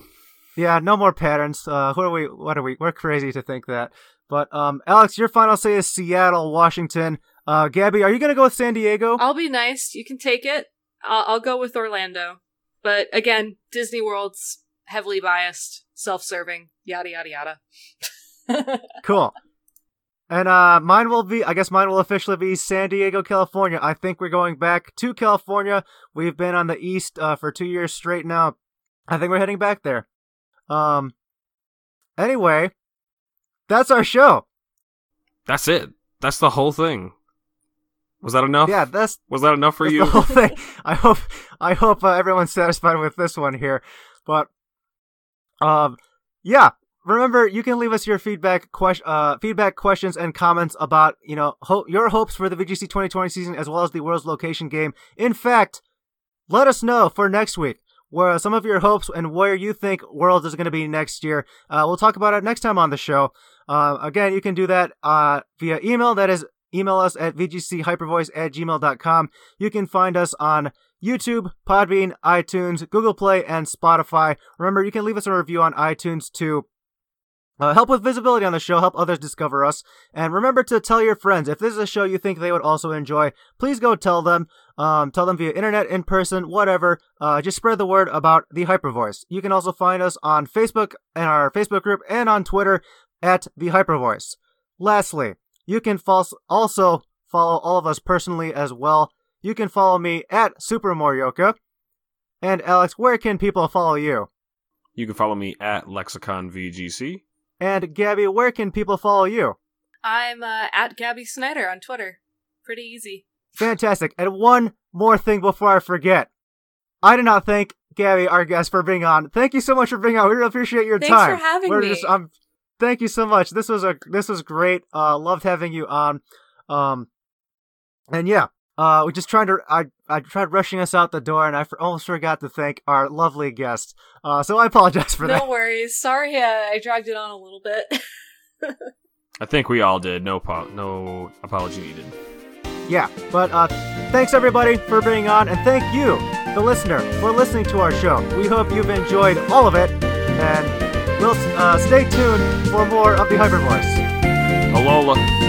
Yeah, no more patterns. Uh, who are we? What are we? We're crazy to think that. But um, Alex, your final say is Seattle, Washington. Uh, Gabby, are you gonna go with San Diego? I'll be nice. You can take it. I'll, I'll go with Orlando, but again, Disney World's heavily biased, self-serving, yada yada yada. <laughs> Cool. And uh, mine will be, I guess mine will officially be San Diego, California. I think we're going back to California. We've been on the East uh, for two years straight now. I think we're heading back there. Um. Anyway, that's our show. That's it. That's the whole thing. Was that enough? Yeah, that's Was that enough for you? the whole thing. I hope I hope uh, everyone's satisfied with this one here. But um yeah, remember you can leave us your feedback ques- uh feedback questions and comments about, you know, ho- your hopes for the VGC 2020 season as well as the World's Location game. In fact, let us know for next week where some of your hopes and where you think Worlds is going to be next year. Uh, we'll talk about it next time on the show. Uh, again, you can do that uh, via email. That is, email us at vgchypervoice at gmail.com. You can find us on YouTube, Podbean, iTunes, Google Play, and Spotify. Remember, you can leave us a review on iTunes to uh, help with visibility on the show, help others discover us. And remember to tell your friends. If this is a show you think they would also enjoy, please go tell them. Um, tell them via internet, in person, whatever. Uh, just spread the word about the Hypervoice. You can also find us on Facebook and our Facebook group and on Twitter at the Hypervoice. Lastly, you can false- also follow all of us personally as well. You can follow me at Super Morioka. And Alex, where can people follow you? You can follow me at Lexicon VGC. And Gabby, where can people follow you? I'm uh, at Gabby Snyder on Twitter. Pretty easy. Fantastic. And one more thing before I forget. I did not thank Gabby, our guest, for being on. Thank you so much for being on. We really appreciate your Thanks time. Thanks for having We're me. Just, um, thank you so much. This was a this was great. Uh, loved having you on. Um, and yeah, uh, we just tried to I I tried rushing us out the door, and I for, almost forgot to thank our lovely guest. Uh, so I apologize for no that. No worries. Sorry, uh, I dragged it on a little bit. <laughs> I think we all did. No, po- no apology needed. Yeah, but uh, thanks everybody for being on, and thank you, the listener, for listening to our show. We hope you've enjoyed all of it, and we'll uh, stay tuned for more of the Hyper Voice. Alola.